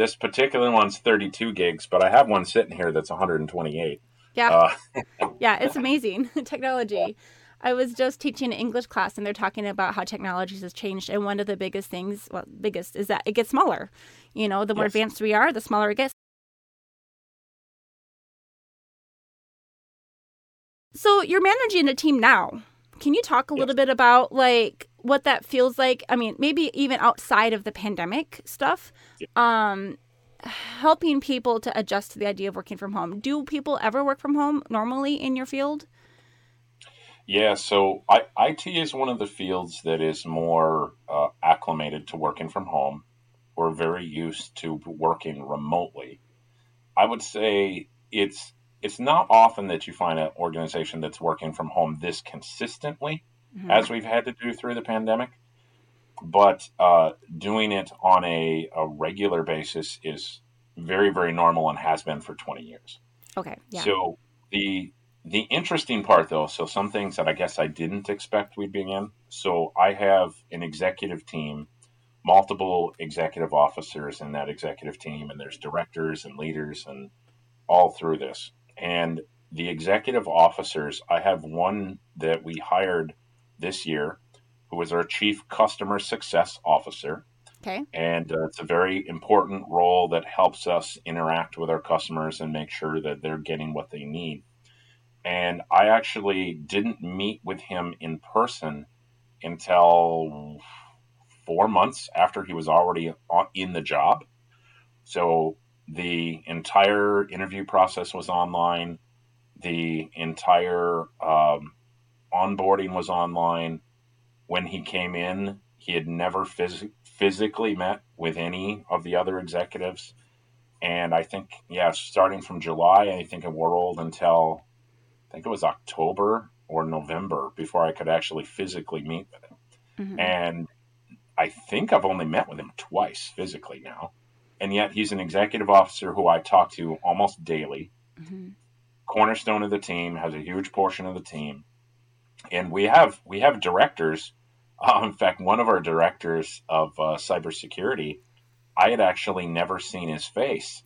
This particular one's 32 gigs, but I have one sitting here that's 128. yeah, Uh, yeah. It's amazing technology. I was just teaching an English class, and they're talking about how technology has changed. And one of the biggest things, well, biggest, is that it gets smaller. You know, the more Yes. advanced we are, the smaller it gets. So you're managing a team now. Can you talk a little bit about like what that feels like? I mean, maybe even outside of the pandemic stuff. Um helping people to adjust to the idea of working from home. Do people ever work from home normally in your field? Yeah, so I, IT is one of the fields that is more uh, acclimated to working from home. We're very used to working remotely. I would say it's it's not often that you find an organization that's working from home this consistently mm-hmm. as we've had to do through the pandemic. But uh, doing it on a, a regular basis is very, very normal and has been for 20 years. Okay. Yeah. So the the interesting part though, so some things that I guess I didn't expect we'd be in. So I have an executive team, multiple executive officers in that executive team, and there's directors and leaders and all through this. And the executive officers, I have one that we hired this year who was our chief customer success officer. Okay. And uh, it's a very important role that helps us interact with our customers and make sure that they're getting what they need. And I actually didn't meet with him in person until four months after he was already in the job. So the entire interview process was online. The entire um, onboarding was online. When he came in, he had never phys- physically met with any of the other executives. And I think, yeah, starting from July, I think it rolled until I think it was October or November before I could actually physically meet with him. Mm-hmm. And I think I've only met with him twice physically now and yet he's an executive officer who I talk to almost daily. Mm-hmm. Cornerstone of the team has a huge portion of the team, and we have we have directors. Uh, in fact, one of our directors of uh, cybersecurity, I had actually never seen his face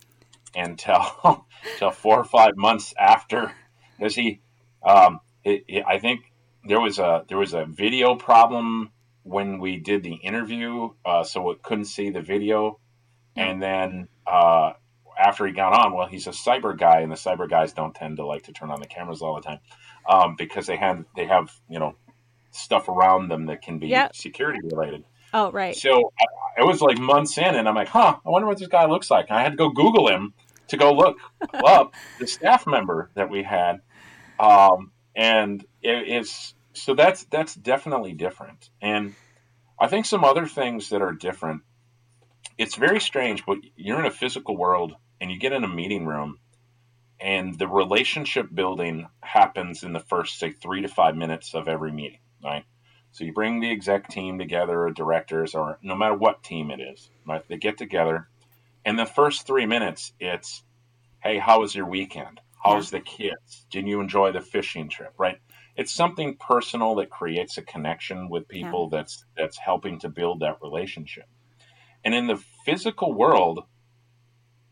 until until four or five months after, because he, um, it, it, I think there was a there was a video problem when we did the interview, uh, so it couldn't see the video and then uh, after he got on, well, he's a cyber guy, and the cyber guys don't tend to like to turn on the cameras all the time um, because they have they have you know stuff around them that can be yep. security related. Oh, right. So I, it was like months in, and I'm like, huh, I wonder what this guy looks like. And I had to go Google him to go look up the staff member that we had, um, and it, it's so that's that's definitely different. And I think some other things that are different it's very strange, but you're in a physical world and you get in a meeting room and the relationship building happens in the first say three to five minutes of every meeting right? So you bring the exec team together or directors or no matter what team it is right? They get together and the first three minutes it's hey how was your weekend? How's the kids? Did you enjoy the fishing trip? Right? It's something personal that creates a connection with people yeah. that's that's helping to build that relationship and in the physical world,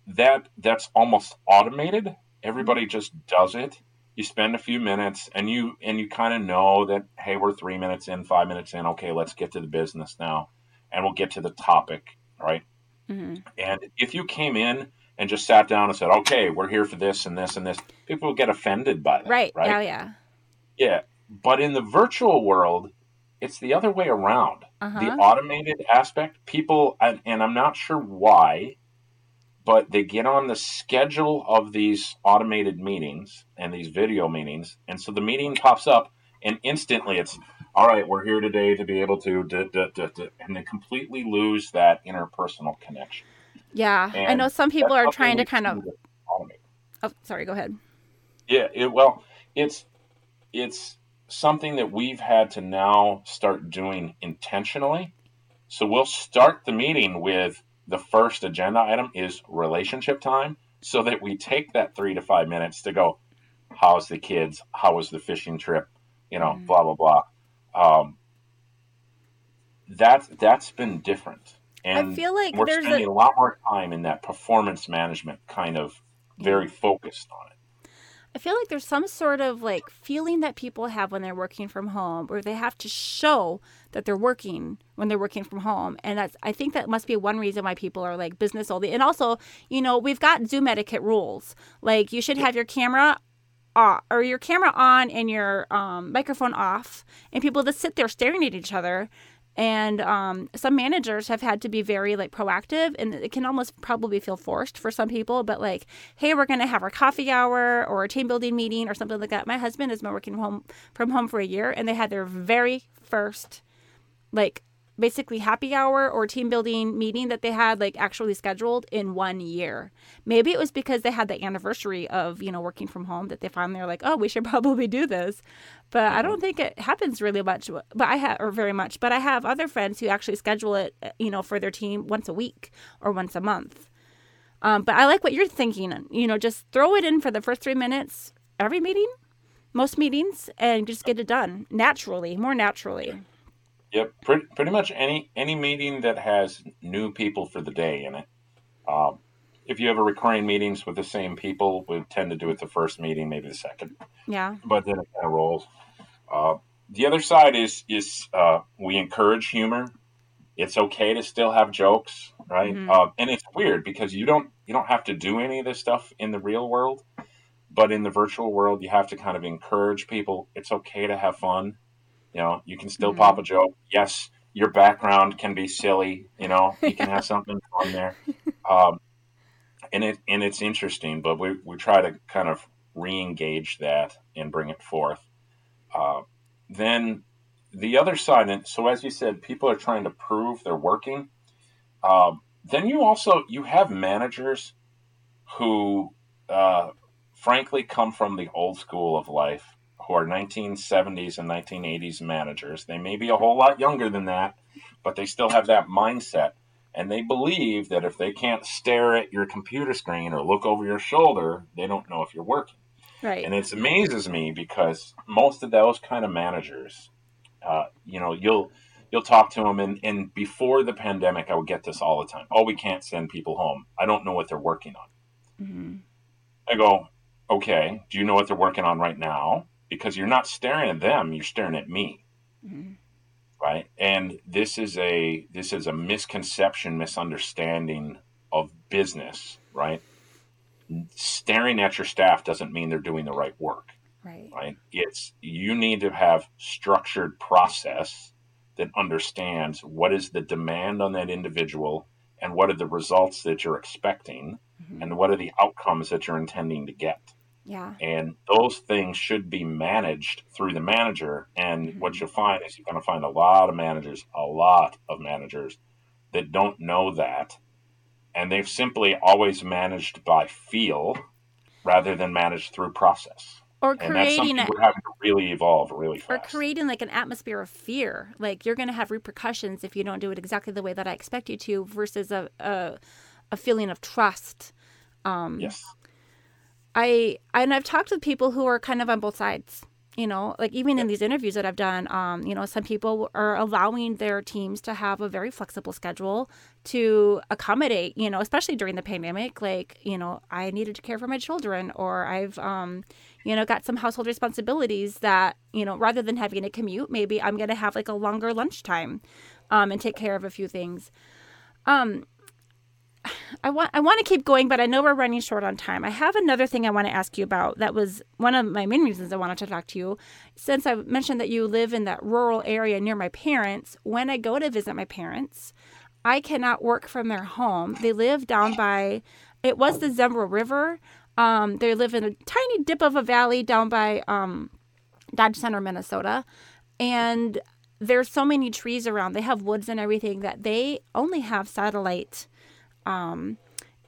that that's almost automated. Everybody just does it. You spend a few minutes and you and you kind of know that hey, we're 3 minutes in, 5 minutes in. Okay, let's get to the business now and we'll get to the topic, right? Mm-hmm. And if you came in and just sat down and said, "Okay, we're here for this and this and this," people will get offended by that, right? Right? Yeah, yeah. Yeah, but in the virtual world, it's the other way around. Uh-huh. The automated aspect, people, and, and I'm not sure why, but they get on the schedule of these automated meetings and these video meetings. And so the meeting pops up, and instantly it's, all right, we're here today to be able to, duh, duh, duh, and they completely lose that interpersonal connection. Yeah. And I know some people are trying to kind of. Automate. Oh, sorry, go ahead. Yeah. It, well, it's, it's, something that we've had to now start doing intentionally. So we'll start the meeting with the first agenda item is relationship time so that we take that three to five minutes to go, how's the kids? How was the fishing trip? You know, mm-hmm. blah, blah, blah. Um, that, that's been different. And I feel like we're spending a... a lot more time in that performance management kind of very focused on it. I feel like there's some sort of like feeling that people have when they're working from home, or they have to show that they're working when they're working from home. And that's, I think that must be one reason why people are like business only. And also, you know, we've got Zoom etiquette rules. Like you should have your camera off, or your camera on and your um, microphone off, and people just sit there staring at each other and um, some managers have had to be very like proactive and it can almost probably feel forced for some people but like hey we're to have our coffee hour or a team building meeting or something like that. My husband has been working home from home for a year and they had their very first like basically happy hour or team building meeting that they had like actually scheduled in one year. Maybe it was because they had the anniversary of, you know, working from home that they finally are like, oh, we should probably do this. But I don't think it happens really much, but I have, or very much, but I have other friends who actually schedule it, you know, for their team once a week or once a month. Um, but I like what you're thinking, you know, just throw it in for the first three minutes every meeting, most meetings, and just get it done naturally, more naturally. Yep, pretty, pretty much any any meeting that has new people for the day in it. Um, if you have a recurring meetings with the same people, we tend to do it the first meeting, maybe the second. Yeah. But then it kind of rolls. Uh, the other side is is uh, we encourage humor. It's okay to still have jokes, right? Mm-hmm. Uh, and it's weird because you don't you don't have to do any of this stuff in the real world, but in the virtual world, you have to kind of encourage people. It's okay to have fun you know, you can still mm-hmm. pop a joke. Yes, your background can be silly. You know, you can have something on there. Um, and it and it's interesting, but we, we try to kind of re-engage that and bring it forth. Uh, then the other side, and so as you said, people are trying to prove they're working. Uh, then you also you have managers who, uh, frankly, come from the old school of life who are 1970s and 1980s managers. They may be a whole lot younger than that, but they still have that mindset. And they believe that if they can't stare at your computer screen or look over your shoulder, they don't know if you're working. Right. And it amazes me because most of those kind of managers, uh, you know, you'll you'll talk to them, and, and before the pandemic, I would get this all the time. Oh, we can't send people home. I don't know what they're working on. Mm-hmm. I go, okay. Do you know what they're working on right now? Because you're not staring at them you're staring at me. Mm-hmm. right? And this is a this is a misconception misunderstanding of business right? Staring at your staff doesn't mean they're doing the right work. Right. Right? It's you need to have structured process that understands what is the demand on that individual and what are the results that you're expecting mm-hmm. and what are the outcomes that you're intending to get yeah. And those things should be managed through the manager. And mm-hmm. what you'll find is you're going to find a lot of managers, a lot of managers that don't know that. And they've simply always managed by feel rather than managed through process. Or creating and we're having to really evolve really fast. Or creating like an atmosphere of fear. Like you're going to have repercussions if you don't do it exactly the way that I expect you to versus a, a, a feeling of trust. Um, yes I and I've talked with people who are kind of on both sides. You know, like even in these interviews that I've done, um, you know, some people are allowing their teams to have a very flexible schedule to accommodate, you know, especially during the pandemic. Like, you know, I needed to care for my children, or I've, um, you know, got some household responsibilities that, you know, rather than having a commute, maybe I'm going to have like a longer lunchtime um, and take care of a few things. Um, I want I want to keep going, but I know we're running short on time. I have another thing I want to ask you about. That was one of my main reasons I wanted to talk to you. Since I mentioned that you live in that rural area near my parents, when I go to visit my parents, I cannot work from their home. They live down by it was the Zumbro River. Um, they live in a tiny dip of a valley down by um, Dodge Center, Minnesota, and there's so many trees around. They have woods and everything that they only have satellite um,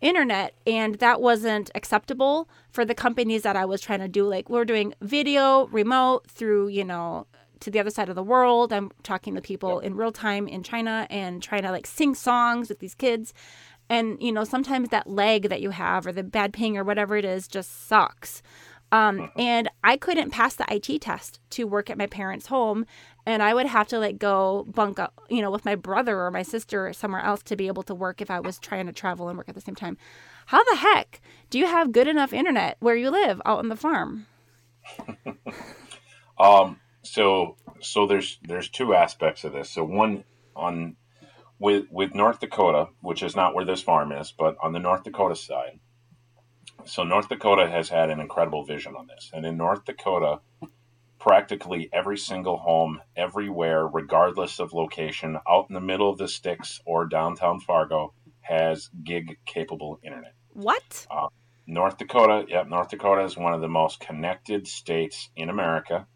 internet and that wasn't acceptable for the companies that I was trying to do. Like we're doing video remote through you know to the other side of the world. I'm talking to people in real time in China and trying to like sing songs with these kids. And you know sometimes that leg that you have or the bad ping or whatever it is just sucks. Um, mm-hmm. and I couldn't pass the IT test to work at my parents' home and I would have to like go bunk up, you know, with my brother or my sister or somewhere else to be able to work if I was trying to travel and work at the same time. How the heck do you have good enough internet where you live out on the farm? um, so so there's there's two aspects of this. So one on with with North Dakota, which is not where this farm is, but on the North Dakota side. So North Dakota has had an incredible vision on this, and in North Dakota practically every single home everywhere, regardless of location, out in the middle of the sticks or downtown Fargo, has gig capable internet. What? Uh, North Dakota, yep, North Dakota is one of the most connected states in America.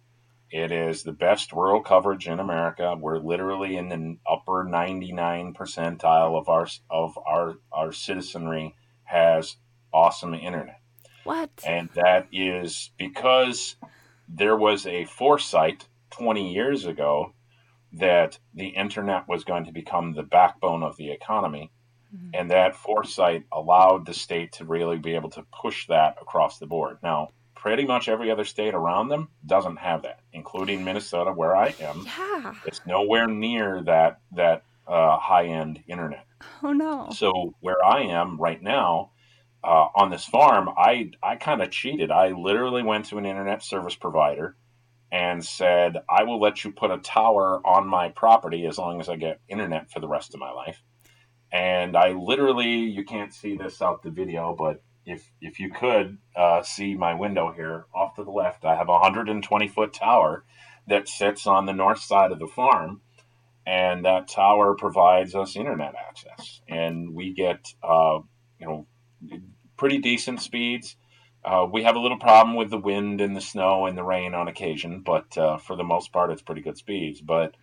It is the best rural coverage in America. We're literally in the upper 99 percentile of our of our our citizenry has awesome internet. What? And that is because there was a foresight 20 years ago that the internet was going to become the backbone of the economy. Mm-hmm. And that foresight allowed the state to really be able to push that across the board. Now, pretty much every other state around them doesn't have that, including Minnesota, where I am. Yeah. It's nowhere near that that uh, high end internet. Oh no. So where I am right now, uh, on this farm, I I kind of cheated. I literally went to an internet service provider and said, "I will let you put a tower on my property as long as I get internet for the rest of my life." And I literally, you can't see this out the video, but if if you could uh, see my window here off to the left, I have a 120 foot tower that sits on the north side of the farm, and that tower provides us internet access, and we get uh, you know pretty decent speeds. Uh, we have a little problem with the wind and the snow and the rain on occasion, but uh, for the most part, it's pretty good speeds. But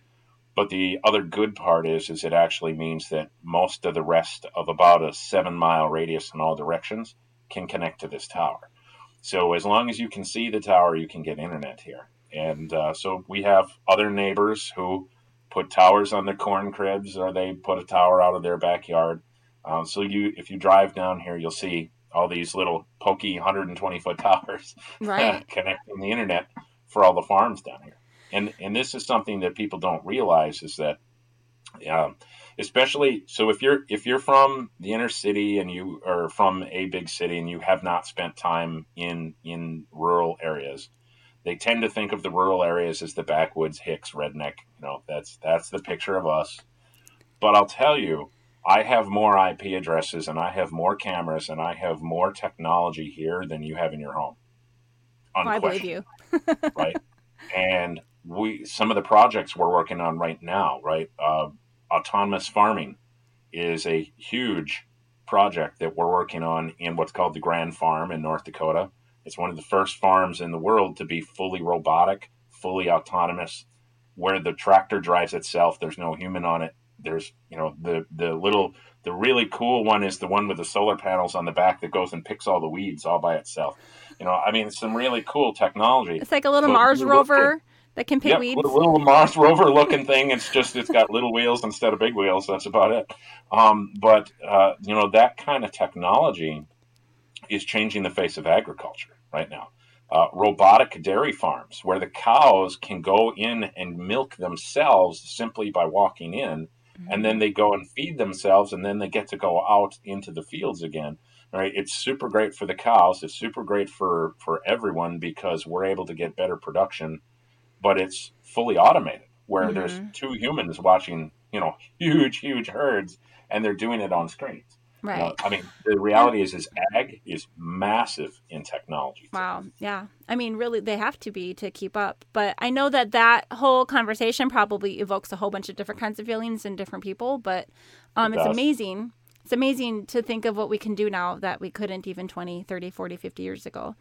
but the other good part is is it actually means that most of the rest of about a seven mile radius in all directions can connect to this tower. So as long as you can see the tower, you can get internet here. And uh, so we have other neighbors who put towers on their corn cribs, or they put a tower out of their backyard. Um, so you, if you drive down here, you'll see all these little pokey 120 foot towers right. connecting the internet for all the farms down here. And and this is something that people don't realize is that um, especially so if you're if you're from the inner city and you are from a big city and you have not spent time in in rural areas they tend to think of the rural areas as the backwoods hicks redneck you know that's that's the picture of us but i'll tell you i have more ip addresses and i have more cameras and i have more technology here than you have in your home i believe you right and we some of the projects we're working on right now right uh, autonomous farming is a huge project that we're working on in what's called the Grand Farm in North Dakota. It's one of the first farms in the world to be fully robotic, fully autonomous, where the tractor drives itself. There's no human on it. There's, you know, the the little the really cool one is the one with the solar panels on the back that goes and picks all the weeds all by itself. You know, I mean, some really cool technology. It's like a little Mars rover that can pick yep, weeds. Little, little Mars rover looking thing. It's just it's got little wheels instead of big wheels. That's about it. Um, but uh, you know that kind of technology is changing the face of agriculture right now. Uh, robotic dairy farms where the cows can go in and milk themselves simply by walking in, mm-hmm. and then they go and feed themselves, and then they get to go out into the fields again. Right? It's super great for the cows. It's super great for for everyone because we're able to get better production but it's fully automated where mm-hmm. there's two humans watching, you know, huge, huge herds, and they're doing it on screens. Right. You know, I mean, the reality is, is ag is massive in technology. Wow. Yeah. I mean, really, they have to be to keep up. But I know that that whole conversation probably evokes a whole bunch of different kinds of feelings in different people. But um, it it's amazing. It's amazing to think of what we can do now that we couldn't even 20, 30, 40, 50 years ago.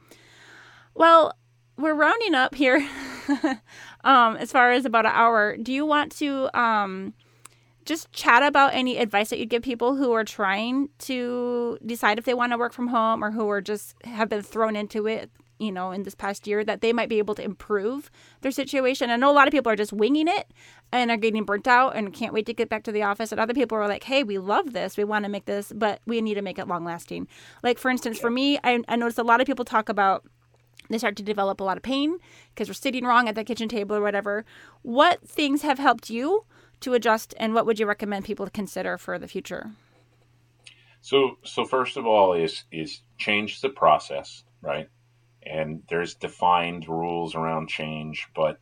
Well, we're rounding up here um, as far as about an hour. Do you want to um, just chat about any advice that you'd give people who are trying to decide if they want to work from home or who are just have been thrown into it, you know, in this past year that they might be able to improve their situation? I know a lot of people are just winging it and are getting burnt out and can't wait to get back to the office. And other people are like, hey, we love this. We want to make this, but we need to make it long lasting. Like, for instance, for me, I, I noticed a lot of people talk about they start to develop a lot of pain because we're sitting wrong at the kitchen table or whatever. What things have helped you to adjust, and what would you recommend people to consider for the future? So, so first of all, is is change the process, right? And there's defined rules around change, but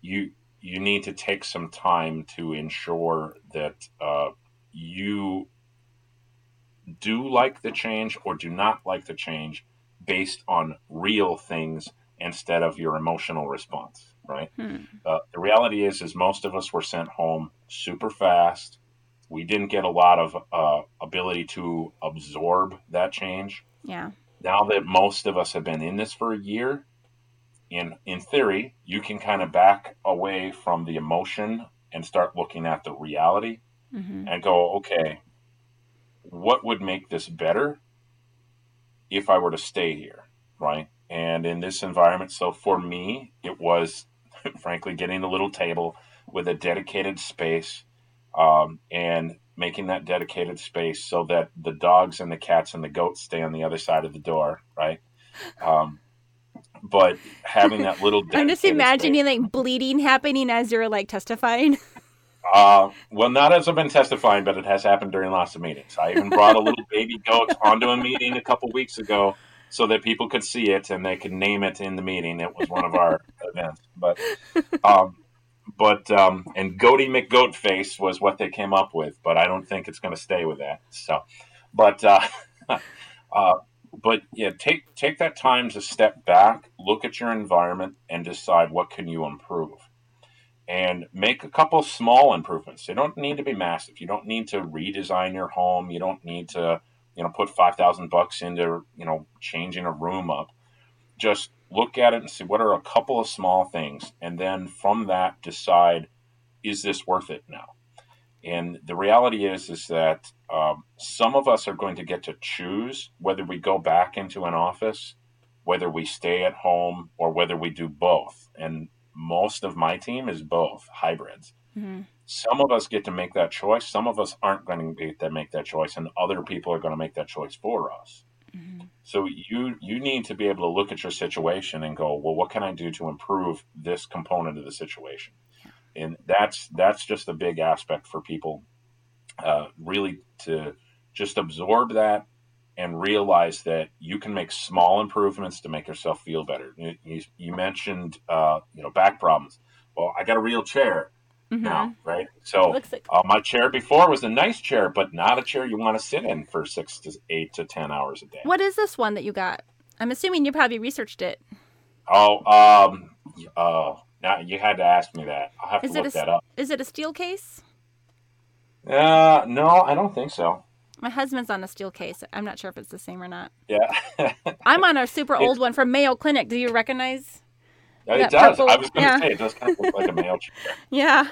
you you need to take some time to ensure that uh, you do like the change or do not like the change based on real things instead of your emotional response, right? Hmm. Uh, the reality is, is most of us were sent home super fast. We didn't get a lot of uh, ability to absorb that change. Yeah. Now that most of us have been in this for a year, in in theory, you can kind of back away from the emotion and start looking at the reality hmm and go, okay, what would make this better if I were to stay here, right? And in this environment, so for me, it was frankly getting a little table with a dedicated space um, and making that dedicated space so that the dogs and the cats and the goats stay on the other side of the door, right? Um, but having that little I'm just imagining space- like bleeding happening as you're like testifying. Uh, well, not as I've been testifying, but it has happened during lots of meetings. I even brought a little baby goat onto a meeting a couple weeks ago so that people could see it and they could name it in the meeting. It was one of our events, but um, but um, and Goaty McGoatface was what they came up with, but I don't think it's going to stay with that. So, but uh, uh, but yeah, take take that time to step back, look at your environment, and decide what can you improve and make a couple small improvements. They don't need to be massive. You don't need to redesign your home. You don't need to, you know, put five thousand bucks into, you know, changing a room up. Just look at it and see what are a couple of small things, and then from that decide, is this worth it now? And the reality is, is that um, some of us are going to get to choose whether we go back into an office, whether we stay at home, or whether we do both. And most of my team is both hybrids. hmm Some of us get to make that choice. Some of us aren't going to get to make that choice, and other people are going to make that choice for us. hmm So you you need to be able to look at your situation and go, well, what can I do to improve this component of the situation? And that's that's just a big aspect for people, uh, really to just absorb that and realize that you can make small improvements to make yourself feel better. You, you, you mentioned uh, you know back problems. Well, I got a real chair hmm now, right? So like uh, my chair before was a nice chair, but not a chair you want to sit in for six to eight to ten hours a day. what is this one that you got? I'm assuming you probably researched it. Oh, um, uh, now you had to ask me that. I'll have Is to look a, that up. is it a Steelcase? Uh, no, I don't think so. My husband's on a Steelcase. I'm not sure if it's the same or not. Yeah, I'm on a super old one from Mayo Clinic. Do you recognize? It does. purple- I was going to yeah. say it does kind of look like a chair. Yeah.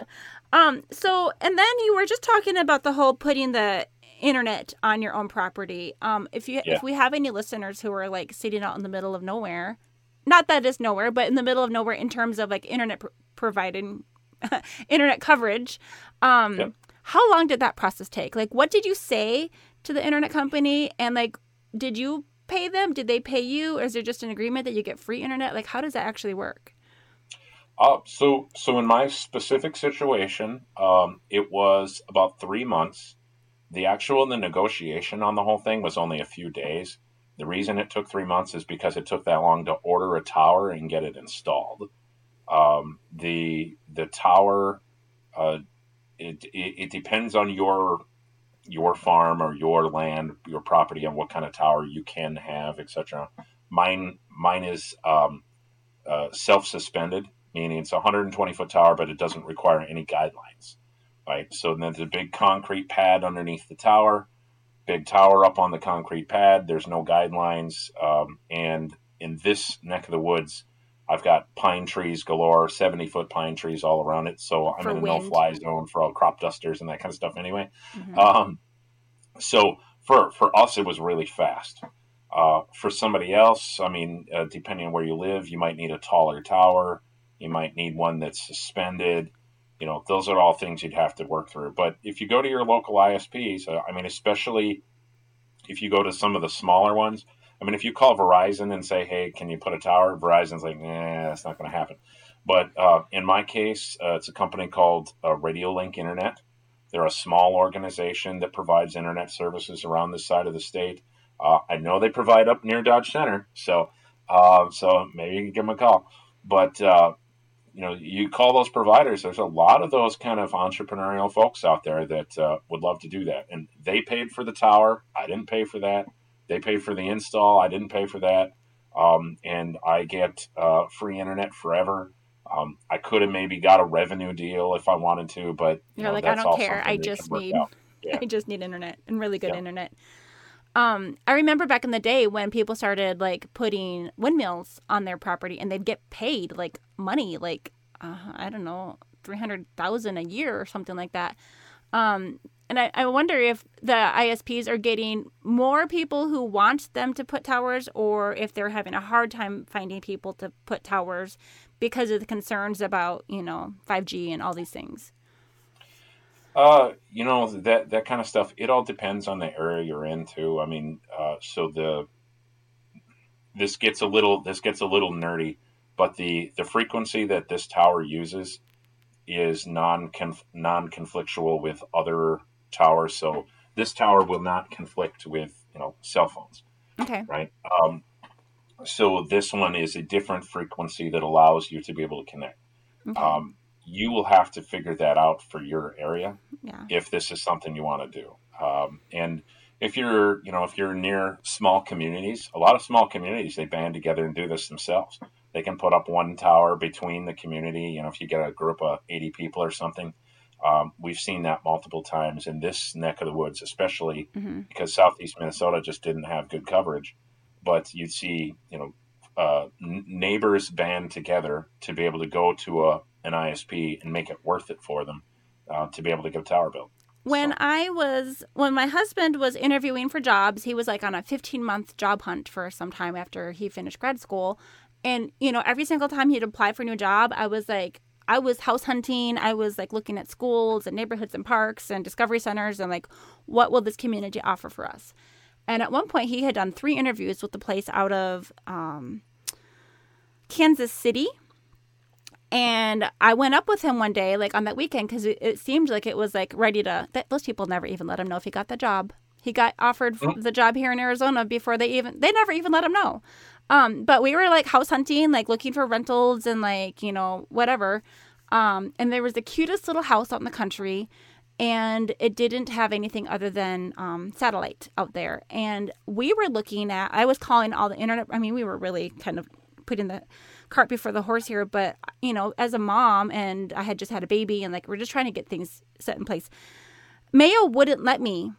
Um. So, and then you were just talking about the whole putting the internet on your own property. Um. If you Yeah. if we have any listeners who are like sitting out in the middle of nowhere, not that it's nowhere, but in the middle of nowhere in terms of like internet pr- providing internet coverage. Um. Yep. How long did that process take? Like, what did you say to the internet company? And like, did you pay them? Did they pay you? Or is there just an agreement that you get free internet? Like, how does that actually work? Uh, so, so in my specific situation, um, it was about three months. The actual the negotiation on the whole thing was only a few days. The reason it took three months is because it took that long to order a tower and get it installed. Um, the the tower, uh, it, it it depends on your your farm or your land, your property, and what kind of tower you can have, etc. Mine mine is um, uh, self suspended meaning it's a 120 foot tower, but it doesn't require any guidelines. Right. So then there's a big concrete pad underneath the tower, big tower up on the concrete pad. There's no guidelines. Um, and in this neck of the woods, I've got pine trees galore, 70 foot pine trees all around it. So I'm For in a no fly zone for all crop dusters and that kind of stuff anyway. Mhm. Um, so for for us, it was really fast. Uh, for somebody else, I mean, uh, depending on where you live, you might need a taller tower. You might need one that's suspended. You know, those are all things you'd have to work through. But if you go to your local ISPs, uh, I mean, especially if you go to some of the smaller ones, I mean, if you call Verizon and say, "Hey, can you put a tower?" Verizon's like, "Nah, that's not going to happen." But uh, in my case, uh, it's a company called uh, RadioLink Internet. They're a small organization that provides internet services around this side of the state. Uh, I know they provide up near Dodge Center, so uh, so maybe you can give them a call. But uh, you know, you call those providers. There's a lot of those kind of entrepreneurial folks out there that would love to do that, and they paid for the tower. I didn't pay for that. They pay for the install. I didn't pay for that. um, and I get uh, free internet forever. Um, I could have maybe got a revenue deal if I wanted to, but you know, like, I don't care. I just need. Yeah. I just need internet and really good Yeah. internet. Um, I remember back in the day when people started like putting windmills on their property and they'd get paid like money, like uh, I don't know, three hundred thousand a year or something like that. Um, and I, I wonder if the ISPs are getting more people who want them to put towers, or if they're having a hard time finding people to put towers because of the concerns about you know five G and all these things. Uh, you know that that kind of stuff. It all depends on the area you're in too. I mean, uh, so the this gets a little this gets a little nerdy, but the the frequency that this tower uses is non non conflictual with other towers. So this tower will not conflict with you know cell phones, Okay. right? Um, so this one is a different frequency that allows you to be able to connect. Okay. Um, you will have to figure that out for your area yeah. if this is something you want to do. Um, and if you're, you know, if you're near small communities, a lot of small communities they band together and do this themselves. They can put up one tower between the community. You know, if you get a group of 80 people or something, um, we've seen that multiple times in this neck of the woods, especially hmm because southeast Minnesota just didn't have good coverage. But you'd see, you know, uh, n- neighbors band together to be able to go to a an ISP and make it worth it for them uh, to be able to get a tower built. When So- I was, when my husband was interviewing for jobs, he was like on a 15 month job hunt for some time after he finished grad school. And, you know, every single time he'd apply for a new job, I was like, I was house hunting. I was like looking at schools and neighborhoods and parks and discovery centers and like, what will this community offer for us? And at one point, he had done three interviews with the place out of um, Kansas City. And I went up with him one day, like on that weekend, because it, it seemed like it was like ready to. That, those people never even let him know if he got the job. He got offered f- the job here in Arizona before they even. They never even let him know. Um, but we were like house hunting, like looking for rentals and like you know whatever. Um, and there was the cutest little house out in the country, and it didn't have anything other than um, satellite out there. And we were looking at. I was calling all the internet. I mean, we were really kind of putting the cart before the horse here. But you know, as a mom, and I had just had a baby, and like we're just trying to get things set in place. Mayo wouldn't let me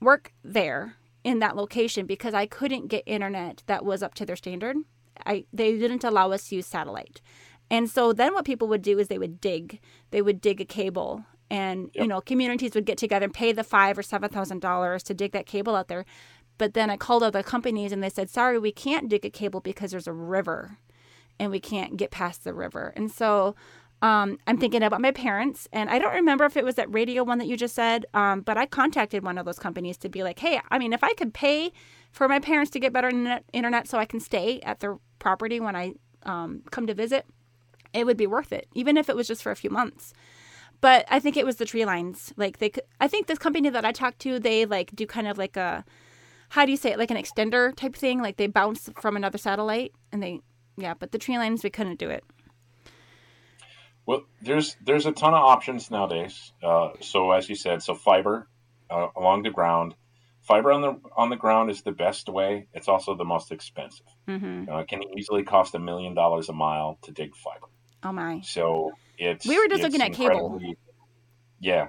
work there in that location because I couldn't get internet that was up to their standard. I they didn't allow us to use satellite. And so then what people would do is they would dig. They would dig a cable and you know, communities would get together and pay the five or seven thousand dollars to dig that cable out there. But then I called other companies and they said, Sorry, we can't dig a cable because there's a river and we can't get past the river. And so um, I'm thinking about my parents, and I don't remember if it was that radio one that you just said, um, but I contacted one of those companies to be like, hey, I mean, if I could pay for my parents to get better internet, internet so I can stay at their property when I um, come to visit, it would be worth it, even if it was just for a few months. But I think it was the tree lines. Like they, could, I think this company that I talked to, they like do kind of like a, how do you say it, like an extender type thing. Like they bounce from another satellite, and they, yeah. But the tree lines, we couldn't do it. Well, there's there's a ton of options nowadays. Uh, so as you said, so fiber uh, along the ground, fiber on the on the ground is the best way. It's also the most expensive. Mm-hmm. Uh, it can easily cost a million dollars a mile to dig fiber. Oh my. So it's We were just looking at cable. Yeah,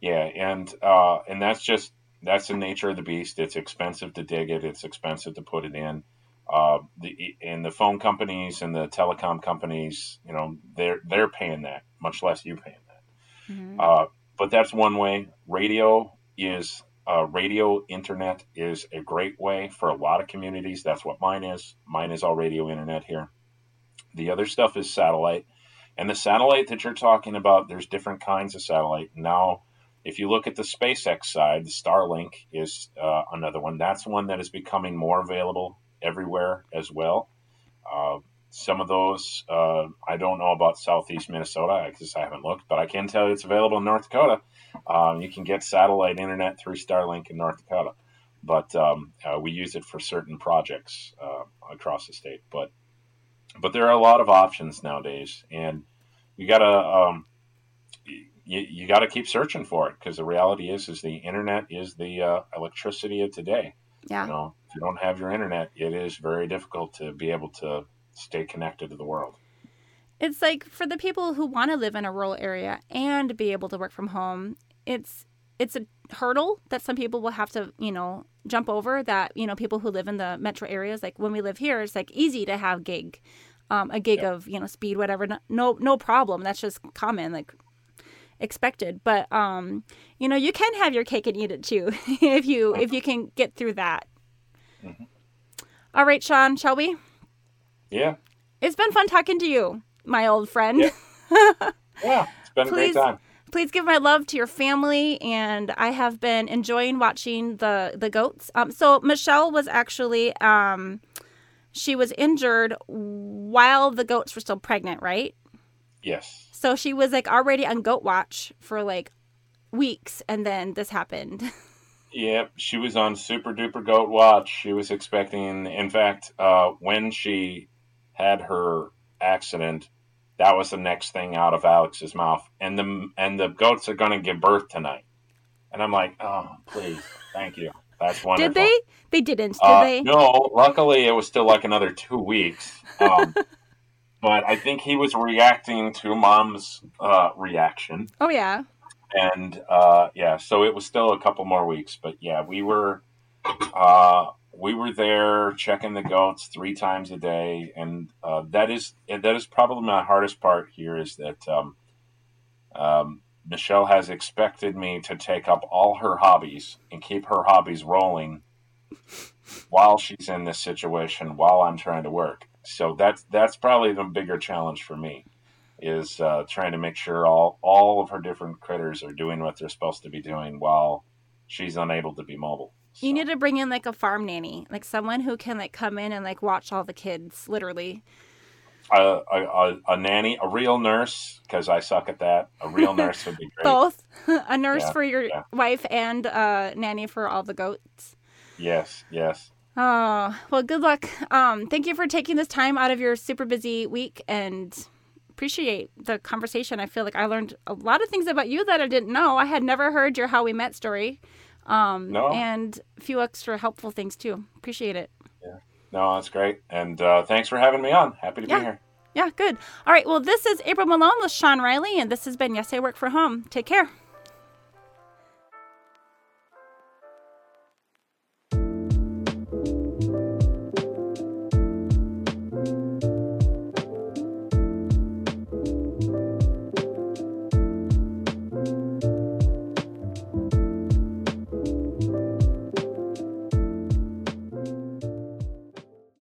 yeah, and uh, and that's just that's the nature of the beast. It's expensive to dig it. It's expensive to put it in. Uh, the and the phone companies and the telecom companies, you know, they're they're paying that, much less you paying that. Mhm. Uh, but that's one way. Radio is uh, radio internet is a great way for a lot of communities. That's what mine is. Mine is all radio internet here. The other stuff is satellite. And the satellite that you're talking about, there's different kinds of satellite. Now, if you look at the SpaceX side, the Starlink is uh, another one. That's one that is becoming more available everywhere as well. Uh, some of those, uh, I don't know about southeast Minnesota because I haven't looked, but I can tell you it's available in North Dakota. Um, you can get satellite internet through Starlink in North Dakota, but um, uh, we use it for certain projects uh, across the state. But but there are a lot of options nowadays, and you gotta um, you, gotta keep searching for it because the reality is is the internet is the uh, electricity of today. Yeah. You know, if you don't have your internet, it is very difficult to be able to stay connected to the world. It's like for the people who want to live in a rural area and be able to work from home, it's it's a hurdle that some people will have to, you know, jump over that, you know, people who live in the metro areas, like when we live here, it's like easy to have gig, um, a gig Yeah. of, you know, speed, whatever. No, no problem. That's just common, like expected. But, um, you know, you can have your cake and eat it too if you, if you can get through that. Mhm. All right, Sean, shall we? Yeah. It's been fun talking to you, my old friend. Yeah. Yeah. It's been a great time. please give my love to your family and i have been enjoying watching the the goats um, so michelle was actually um, she was injured while the goats were still pregnant right Yes. so she was like already on goat watch for like weeks and then this happened Yep, she was on super duper goat watch. She was expecting, in fact, uh, when she had her accident, that was the next thing out of Alex's mouth. And the and the goats are going to give birth tonight. And I'm like, oh, please, thank you. That's wonderful. did they they didn't did Uh, they No, luckily it was still like another two weeks. Um, but I think he was reacting to mom's uh, reaction. Oh yeah. And uh, yeah, so it was still a couple more weeks, but yeah, we were uh, we were there checking the goats three times a day, and uh, that is that is probably my hardest part here is that um, um, Michelle has expected me to take up all her hobbies and keep her hobbies rolling while she's in this situation while I'm trying to work. So that's that's probably the bigger challenge for me is uh, trying to make sure all all of her different critters are doing what they're supposed to be doing while she's unable to be mobile. you need to bring in like a farm nanny like someone who can like come in and like watch all the kids literally a, a, a, a nanny, a real nurse, because I suck at that. A real nurse would be great. both a nurse Yeah, for your yeah. wife and a nanny for all the goats Yes, yes. Oh well good luck um thank you for taking this time out of your super busy week and appreciate the conversation i feel like i learned a lot of things about you that i didn't know i had never heard your how we met story um No. and a few extra helpful things too appreciate it Yeah. No, that's great. And uh, thanks for having me on. Happy to Yeah. be here. yeah good all right well this is april malone with sean riley and this has been yes i work for home take care